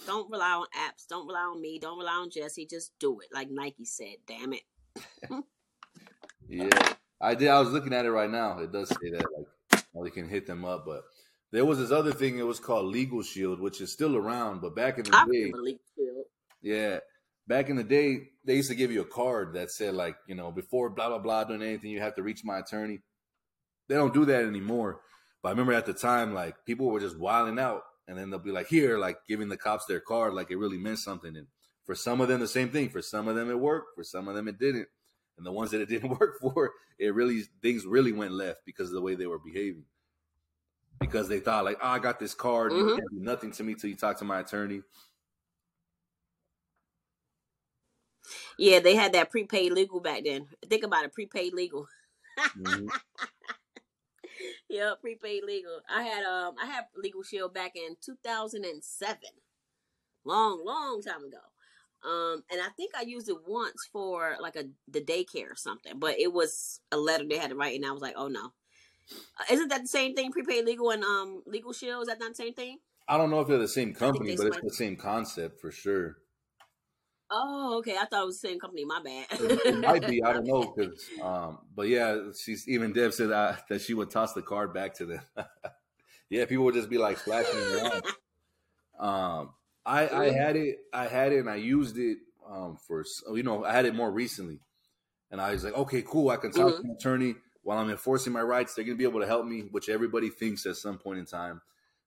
Speaker 4: Don't rely on apps. Don't rely on me. Don't rely on Jesse. Just do it, like Nike said. Damn it. [laughs]
Speaker 1: Yeah, I did. I was looking at it right now. It does say that like well, you can hit them up, but there was this other thing. It was called Legal Shield, which is still around. But back in the
Speaker 4: I
Speaker 1: day, yeah, back in the day, they used to give you a card that said like you know before blah blah blah doing anything, you have to reach my attorney. They don't do that anymore. But I remember at the time, like people were just wilding out, and then they'll be like here, like giving the cops their card, like it really meant something. And for some of them, the same thing. For some of them, it worked. For some of them, it didn't. And the ones that it didn't [laughs] work for, it really things really went left because of the way they were behaving. because they thought like, oh, I got this card,
Speaker 4: Mhm.
Speaker 1: do nothing to me till you talk to my attorney.
Speaker 4: Yeah, they had that prepaid legal back then. Think about it, prepaid legal. [laughs]
Speaker 1: Mhm.
Speaker 4: yeah, prepaid legal. I had um I had Legal Shield back in 2007. Long, long time ago. Um and I think I used it once for like a the daycare or something, but it was a letter they had to write and I was like, "Oh no." Uh, Isn't that the same thing prepaid legal and um Legal Shield? Is that not the same thing?
Speaker 1: I don't know if they're the same company, but it's the same concept for sure.
Speaker 4: Oh, okay. I thought it was the same company. My bad.
Speaker 1: It, might be. I don't know. [laughs] 'cause, um, but yeah, she's even Deb said uh, that she would toss the card back to them. [laughs] yeah, people would just be like flashing around. Um, I, I had it. I had it, and I used it um, for s- you know I had it more recently, and I was like, okay, cool. I can talk to an attorney while I'm enforcing my rights. They're gonna be able to help me, which everybody thinks at some point in time,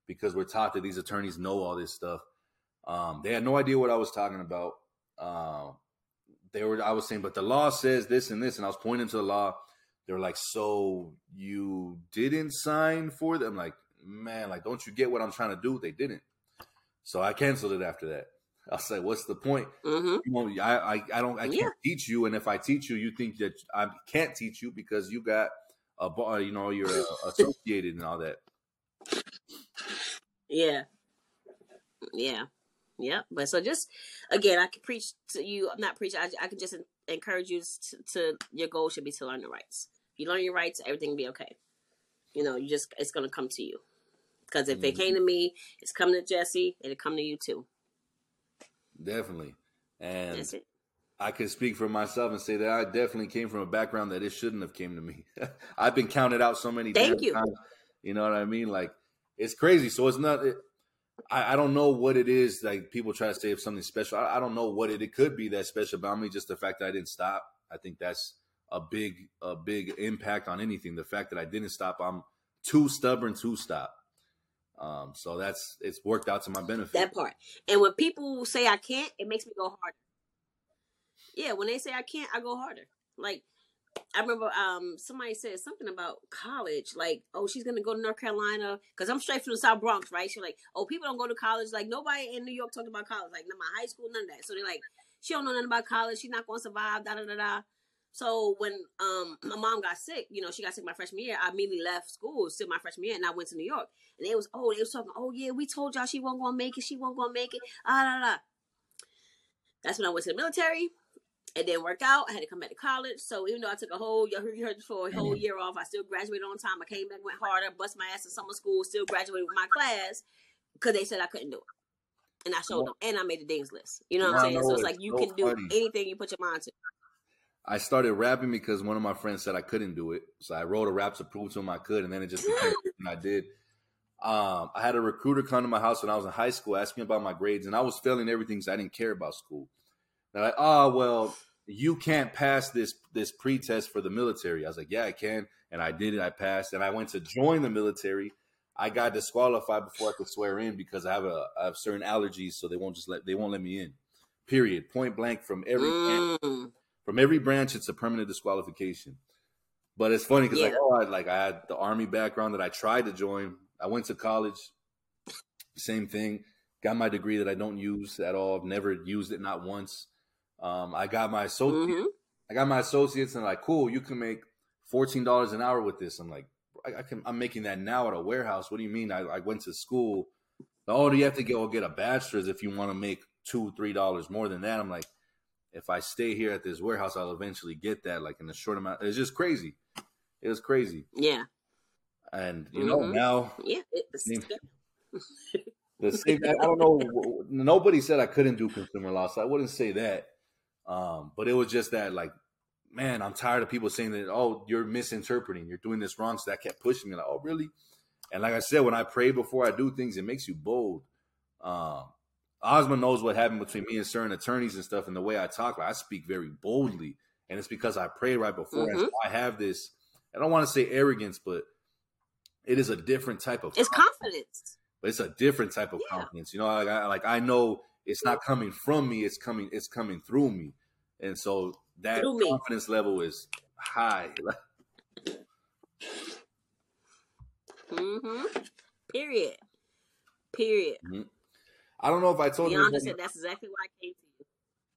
Speaker 1: because we're taught that these attorneys know all this stuff. Um, they had no idea what I was talking about. Um, they were I was saying, but the law says this and this, and I was pointing to the law. They were like, so you didn't sign for them? Like, man, like, don't you get what I'm trying to do? They didn't. So I canceled it after that. [laughs] I was like, what's the point?
Speaker 4: hmm
Speaker 1: You know, I, I, I don't, I can't
Speaker 4: Yeah.
Speaker 1: teach you, and if I teach you, you think that I can't teach you because you got a, bar, you know, you're uh, [laughs] associated and all that.
Speaker 4: Yeah. Yeah. Yeah. But so just again, I can preach to you. I'm not preaching. I, I can just encourage you to, to your goal should be to learn the rights. If you learn your rights, everything will be okay. You know, you just it's gonna come to you. Because if it
Speaker 1: Mhm.
Speaker 4: came to me, it's coming to Jesse. It'll come to you too.
Speaker 1: Definitely. And
Speaker 4: it.
Speaker 1: I can speak for myself and say that I definitely came from a background that it shouldn't have came to me. [laughs] I've been counted out so many
Speaker 4: Thank you.
Speaker 1: times. You know what I mean? Like it's crazy. So it's not. It, I, I don't know what it is. Like people try to say if something special. I, I don't know what it. It could be that special about me. Just the fact that I didn't stop. I think that's a big a big impact on anything. The fact that I didn't stop. I'm too stubborn to stop. Um, so that's it's worked out to my benefit.
Speaker 4: That part. And when people say I can't, it makes me go harder. Yeah, when they say I can't, I go harder. Like I remember um somebody said something about college, like, oh, she's gonna go to North Carolina because I'm straight from the South Bronx, right? She's like, oh, people don't go to college. Like nobody in New York talked about college, like not my high school, none of that. So they're like, she don't know nothing about college. She's not gonna survive. Da da da da. So when um [clears throat] my mom got sick, you know, she got sick my freshman year. I immediately left school, still my freshman year, and I went to New York. And it was oh, they was talking, oh yeah, we told y'all she wasn't gonna make it. She wasn't gonna make it. Ah da da. That's when I went to the military. It didn't work out. I had to come back to college. So even though I took a whole, you heard, you heard for a whole year off, I still graduated on time. I came back, went harder, bust my ass in summer school, still graduated with my class because they said I couldn't do it. And I showed them, and I made the dean's list. You know what I'm saying? So it's like you
Speaker 1: so
Speaker 4: can do
Speaker 1: funny.
Speaker 4: anything you put your mind to.
Speaker 1: I started rapping because one of my friends said I couldn't do it. So I wrote a rap to prove to him I could, and then it just became [laughs] I did. Um, I had a recruiter come to my house when I was in high school, ask me about my grades, and I was failing everything because I didn't care about school. They're like, "Oh, well, you can't pass this this pretest for the military." I was like, "Yeah, I can," and I did it. I passed, and I went to join the military. I got disqualified before I could swear in because I have a I have certain allergies, so they won't just let they won't let me in. Period. Point blank from every
Speaker 4: Mm.
Speaker 1: from every branch, it's a permanent disqualification. But it's funny because like, oh, I, like I had the army background that I tried to join. I went to college, same thing. Got my degree that I don't use at all. I've never used it, not once. Um, I got my associate.
Speaker 4: Mhm.
Speaker 1: I got my associates, and like, cool, you can make fourteen dollars an hour with this. I'm like, I, I can. I'm making that now at a warehouse. What do you mean? I, I went to school. Oh, do you have to go get a bachelor's if you want to make two, three dollars more than that? I'm like, if I stay here at this warehouse, I'll eventually get that. Like in a short amount. It's just crazy. It was crazy,
Speaker 4: Yeah.
Speaker 1: and you know
Speaker 4: Mhm.
Speaker 1: now
Speaker 4: Yeah. It's,
Speaker 1: the same. I don't know. Nobody said I couldn't do consumer law, so I wouldn't say that. Um, but it was just that, like, man, I'm tired of people saying that. Oh, you're misinterpreting. You're doing this wrong. So that kept pushing me. Like, oh, really? And like I said, when I pray before I do things, it makes you bold. Um, Asma knows what happened between me and certain attorneys and stuff, and the way I talk, like I speak very boldly, and it's because I pray right before. And so I have this. I don't want to say arrogance, but it is a different type of.
Speaker 4: it's
Speaker 1: confidence
Speaker 4: confidence.
Speaker 1: but it's a different type of
Speaker 4: Yeah.
Speaker 1: confidence. You know, like I, like I know it's not coming from me; it's coming, it's coming through me, and so that confidence level is high. [laughs]
Speaker 4: mm-hmm. Period. Period.
Speaker 1: I don't know if I told
Speaker 4: Beyonce said that's exactly why I came to you.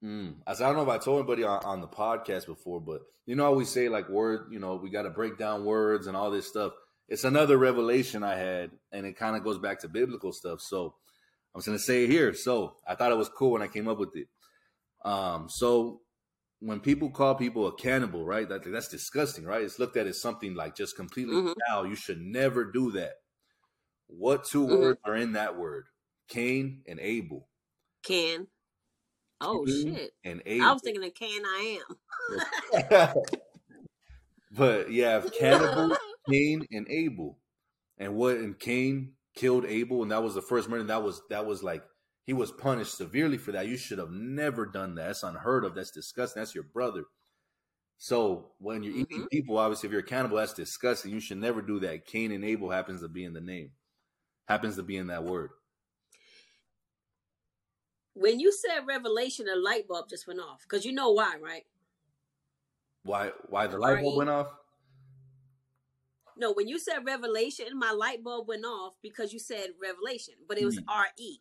Speaker 1: Mm. I said, I don't know if I told anybody on, on the podcast before, but you know how we say like word, you know, we got to break down words and all this stuff. It's another revelation I had, and it kind of goes back to biblical stuff. So was to say it here. So I thought it was cool when I came up with it. Um, so when people call people a cannibal, right? That, that's disgusting, right? It's looked at as something like just completely
Speaker 4: Mhm.
Speaker 1: foul. You should never do that. What 2
Speaker 4: Mhm.
Speaker 1: words are in that word? Cain and Abel.
Speaker 4: Can. Oh
Speaker 1: Cain
Speaker 4: shit.
Speaker 1: And Abel.
Speaker 4: I was thinking of can I am. [laughs]
Speaker 1: but yeah, cannibal, [laughs] Cain, and Abel, and what? And Cain killed Abel, and that was the first murder. That was that was like he was punished severely for that. You should have never done that. That's unheard of. That's disgusting. That's your brother. So when you're eating
Speaker 4: Mhm.
Speaker 1: people, obviously, if you're a cannibal, that's disgusting. You should never do that. Cain and Abel happens to be in the name, happens to be in that word.
Speaker 4: When you said revelation, a light bulb just went off. Because you know why, right?
Speaker 1: Why? Why the light bulb went off?
Speaker 4: No, when you said revelation, my light bulb went off because you said revelation, but it was
Speaker 1: Mhm.
Speaker 4: R E.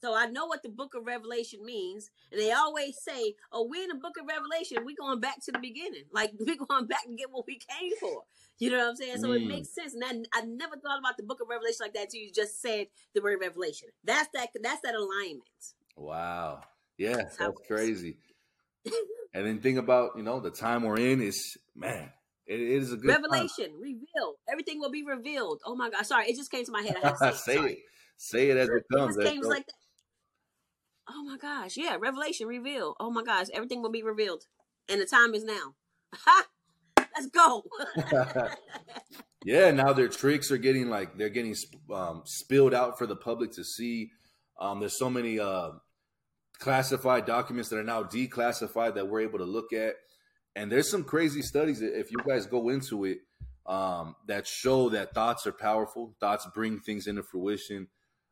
Speaker 4: So I know what the book of Revelation means. And they always say, Oh, we're in the book of Revelation. We're going back to the beginning. Like [laughs] we're going back and get what we came for. You know what I'm saying? So it
Speaker 1: Mm.
Speaker 4: makes sense. And I, I never thought about the book of Revelation like that until you just said the word revelation. That's that that's that alignment.
Speaker 1: Wow. Yeah,
Speaker 4: That's
Speaker 1: that's crazy. [laughs] and then think about, you know, the time we're in is man, it, it is a good time.
Speaker 4: Revelation, revealed. Everything will be revealed. Oh my God. Sorry, it just came to my head. I have to say, it. [laughs]
Speaker 1: say it. Say it as it
Speaker 4: It
Speaker 1: comes.
Speaker 4: just came like that. Oh my gosh. Yeah, revelation, reveal. Oh my gosh. Everything will be revealed. And the time is now. Ha! [laughs] Let's go. [laughs]
Speaker 1: yeah, now their tricks are getting like they're getting um, spilled out for the public to see. Um, there's so many uh, classified documents that are now declassified that we're able to look at, and there's some crazy studies that if you guys go into it um, that show that thoughts are powerful. Thoughts bring things into fruition.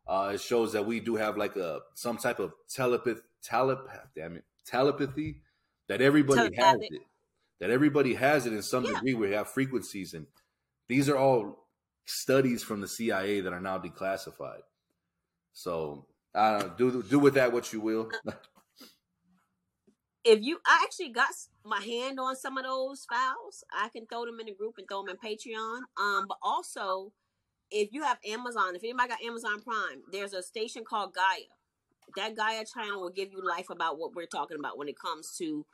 Speaker 1: Uh, it shows that we do have like a some type of telepath, telepath, damn it, telepathy that everybody has it. That everybody has it in some
Speaker 4: Yeah.
Speaker 1: degree. We have frequencies, and these are all studies from the CIA that are now declassified. So uh, do do with that what you will. [laughs]
Speaker 4: if you, I actually got my hand on some of those files. I can throw them in the group and throw them in Patreon. Um, but also, if you have Amazon, if anybody got Amazon Prime, there's a station called Gaia. That Gaia channel will give you life about what we're talking about when it comes to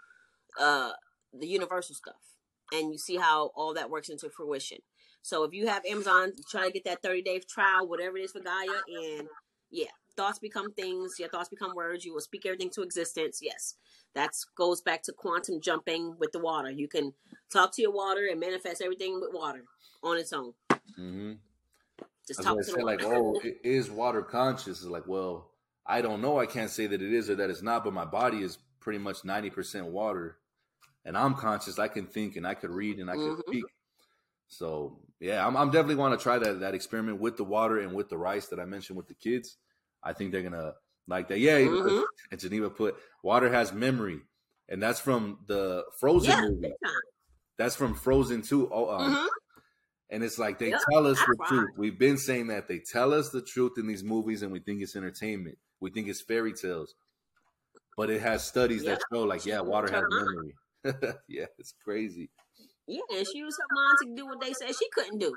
Speaker 4: uh the universal stuff, and you see how all that works into fruition. So if you have Amazon, try to get that 30 day trial, whatever it is for Gaia, and yeah, thoughts become things. Your thoughts become words. You will speak everything to existence. Yes, that goes back to quantum jumping with the water. You can talk to your water and manifest everything with water on its own.
Speaker 1: mm-hmm.
Speaker 4: Just talk to
Speaker 1: say
Speaker 4: water.
Speaker 1: like, oh, i- is water conscious? Is like, well, I don't know. I can't say that it is or that it's not, but my body is pretty much ninety percent water, and I'm conscious. I can think and I could read and I can
Speaker 4: Mhm.
Speaker 1: speak. So yeah, I'm, I'm definitely want to try that that experiment with the water and with the rice that I mentioned with the kids. I think they're gonna like that. Yeah,
Speaker 4: Mhm.
Speaker 1: and Geneva put water has memory, and that's from the Frozen
Speaker 4: yeah,
Speaker 1: movie. That's from Frozen too. Oh, um,
Speaker 4: Mhm.
Speaker 1: and it's like they
Speaker 4: Yep,
Speaker 1: tell us the
Speaker 4: cried.
Speaker 1: truth. We've been saying that they tell us the truth in these movies, and we think it's entertainment. We think it's fairy tales, but it has studies that show, like, yeah, water has memory. [laughs] yeah, it's crazy.
Speaker 4: Yeah, and she used her mind to do what they said she couldn't do.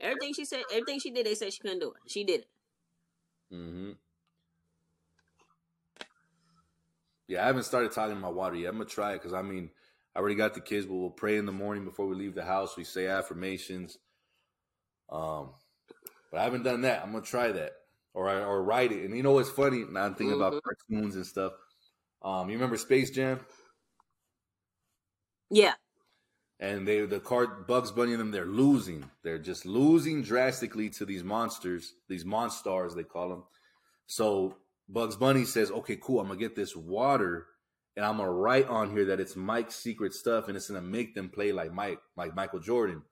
Speaker 4: Everything she said, everything she did, they said she couldn't do it. She did it.
Speaker 1: Hmm Yeah, I haven't started talking about water yet. I'm gonna try it because I mean, I already got the kids, but we'll pray in the morning before we leave the house. We say affirmations. Um, but I haven't done that. I'm gonna try that, or I, or write it. And you know what's funny? Now I'm thinking about
Speaker 4: Mhm.
Speaker 1: cartoons and stuff. Um, you remember Space Jam?
Speaker 4: Yeah.
Speaker 1: And they the card Bugs Bunny and them they're losing. They're just losing drastically to these monsters, these monstars they call them. So Bugs Bunny says, "Okay, cool. I'm gonna get this water, and I'm gonna write on here that it's Mike's secret stuff, and it's gonna make them play like Mike, like Michael Jordan."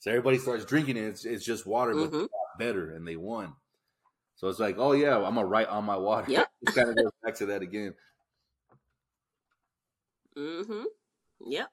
Speaker 1: So everybody starts drinking it. It's, it's just water, but
Speaker 4: Mhm.
Speaker 1: it's better, and they won. So it's like, oh yeah, I'm gonna write on my water.
Speaker 4: Yep.
Speaker 1: it kind of goes back to that again.
Speaker 4: Mm-hmm. Yep.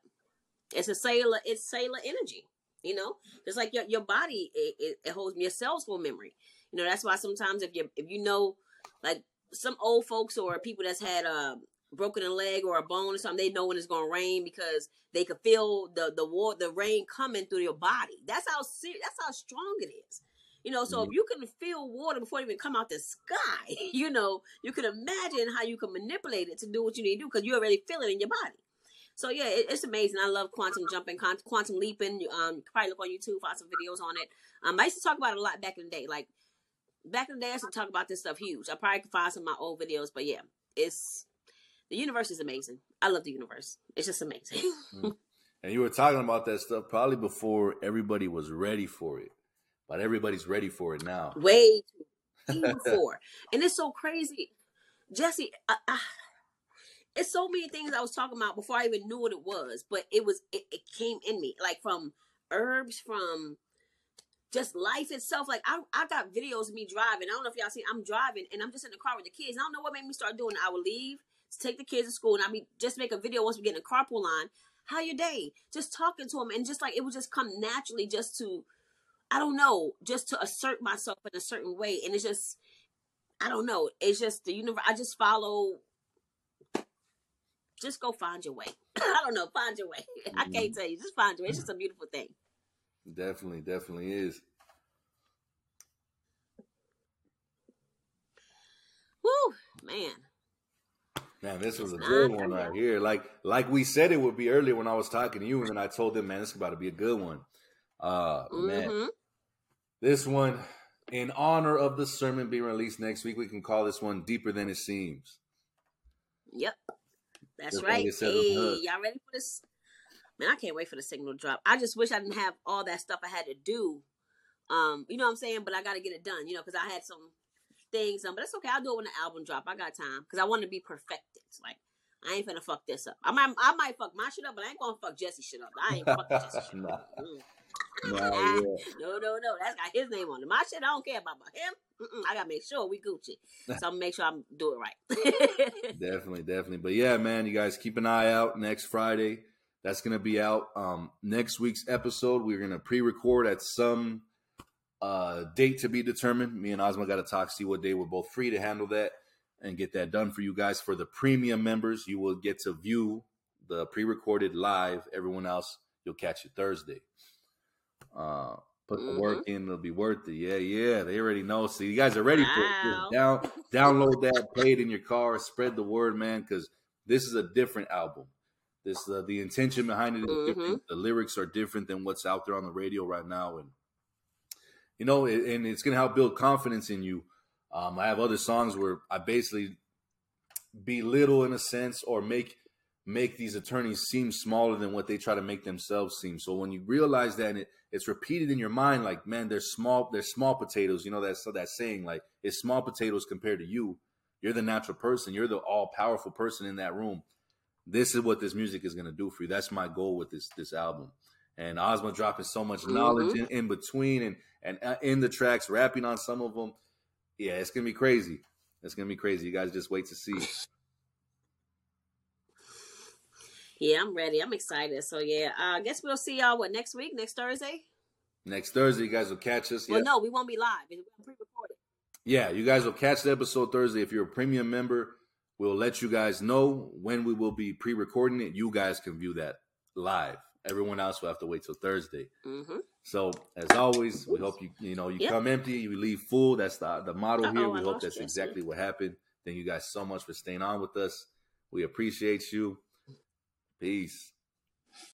Speaker 4: It's a cellular. It's cellular energy. You know, just like your your body, it, it, it holds your cells hold memory. You know, that's why sometimes if you if you know, like some old folks or people that's had a broken a leg or a bone or something, they know when it's gonna rain because they could feel the the water, the rain coming through your body. That's how serious. That's how strong it is. You know, so if mm-hmm. you can feel water before it even come out the sky, [laughs] you know, you can imagine how you can manipulate it to do what you need to do because you already feel it in your body. So yeah, it, it's amazing. I love quantum jumping, quantum leaping. Um, you probably look on YouTube, find some videos on it. Um, I used to talk about it a lot back in the day. Like back in the day, I used to talk about this stuff huge. I probably could find some of my old videos, but yeah, it's the universe is amazing. I love the universe. It's just amazing. [laughs]
Speaker 1: And you were talking about that stuff probably before everybody was ready for it, but everybody's ready for it now.
Speaker 4: Way [laughs] too before, and it's so crazy, Jesse. I, I, it's so many things I was talking about before I even knew what it was, but it was it, it came in me like from herbs, from just life itself. Like I, I got videos of me driving. I don't know if y'all see. I'm driving and I'm just in the car with the kids. I don't know what made me start doing. I would leave take the kids to school and I be just make a video once we get in the carpool line. How your day? Just talking to them and just like it would just come naturally, just to, I don't know, just to assert myself in a certain way. And it's just, I don't know. It's just the universe. I just follow. Just go find your way. [coughs] I don't know. Find your way. [laughs] I can't tell you. Just find your way. It's just a beautiful thing.
Speaker 1: Definitely, definitely is.
Speaker 4: Woo, man.
Speaker 1: Man, this was a good one right here. Like like we said it would be earlier when I was talking to you, and then I told them, man, this is about to be a good one. Uh man,
Speaker 4: hmm
Speaker 1: this one, in honor of the sermon being released next week, we can call this one deeper than it seems.
Speaker 4: Yep. That's right.
Speaker 1: it said on
Speaker 4: Hey, y'all ready for this? Man, I can't wait for the signal drop. I just wish I didn't have all that stuff I had to do. Um, you know what I'm saying? But I got to get it done, you know, because I had some things. Um, but it's okay. I'll do it when the album drop. I got time because I want to be perfected. Like I ain't finna fuck this up. I might, I might fuck my shit up, but I ain't gonna fuck Jesse shit up. I ain't fucking Jesse [laughs] shit up. Mm.
Speaker 1: Nah, [laughs] yeah.
Speaker 4: No, no, no. That's got his name on it. My shit, I don't care about, but him. Mm-mm, I gotta make sure we Gucci. [laughs] So I'm gonna make sure I'm doing right. [laughs]
Speaker 1: Definitely, definitely. But yeah, man, you guys keep an eye out next Friday. That's gonna be out. Um, next week's episode, we're gonna pre-record at some uh date to be determined. Me and Asma got to talk, see what day we're both free to handle that and get that done for you guys. For the premium members, you will get to view the pre-recorded live. Everyone else, you'll catch it Thursday. Uh, put the work in; it'll be worth it. Yeah, yeah. They already know. So you guys are ready for it. Down, [laughs] download that, play it in your car, spread the word, man. Because this is a different album. This uh, the intention behind it is
Speaker 4: Mhm.
Speaker 1: different. The lyrics are different than what's out there on the radio right now, and you know, it, and it's gonna help build confidence in you. Um, I have other songs where I basically belittle, in a sense, or make make these attorneys seem smaller than what they try to make themselves seem. So when you realize that and it, it's repeated in your mind, like man, they're small, they're small potatoes. You know that's that saying, like it's small potatoes compared to you. You're the natural person. You're the all powerful person in that room. This is what this music is gonna do for you. That's my goal with this this album. And Asma dropping so much knowledge in, in between and and uh, in the tracks, rapping on some of them. Yeah, it's gonna be crazy. It's gonna be crazy. You guys just wait to see. [laughs]
Speaker 4: yeah, I'm ready. I'm excited. So yeah, uh, I guess we'll see y'all what next week, next Thursday.
Speaker 1: Next Thursday, you guys will catch us. Yeah,
Speaker 4: Well, no, we won't be live. It's pre-recorded.
Speaker 1: yeah, you guys will catch the episode Thursday. If you're a premium member, we'll let you guys know when we will be pre-recording it. You guys can view that live. Everyone else will have to wait till Thursday.
Speaker 4: Mm-hmm.
Speaker 1: So as always, we hope you you know you
Speaker 4: Yep.
Speaker 1: come empty, you leave full. That's the the model here.
Speaker 4: Uh-oh,
Speaker 1: We
Speaker 4: I
Speaker 1: hope that's exactly what happened. Thank you guys so much for staying on with us. We appreciate you. Peace.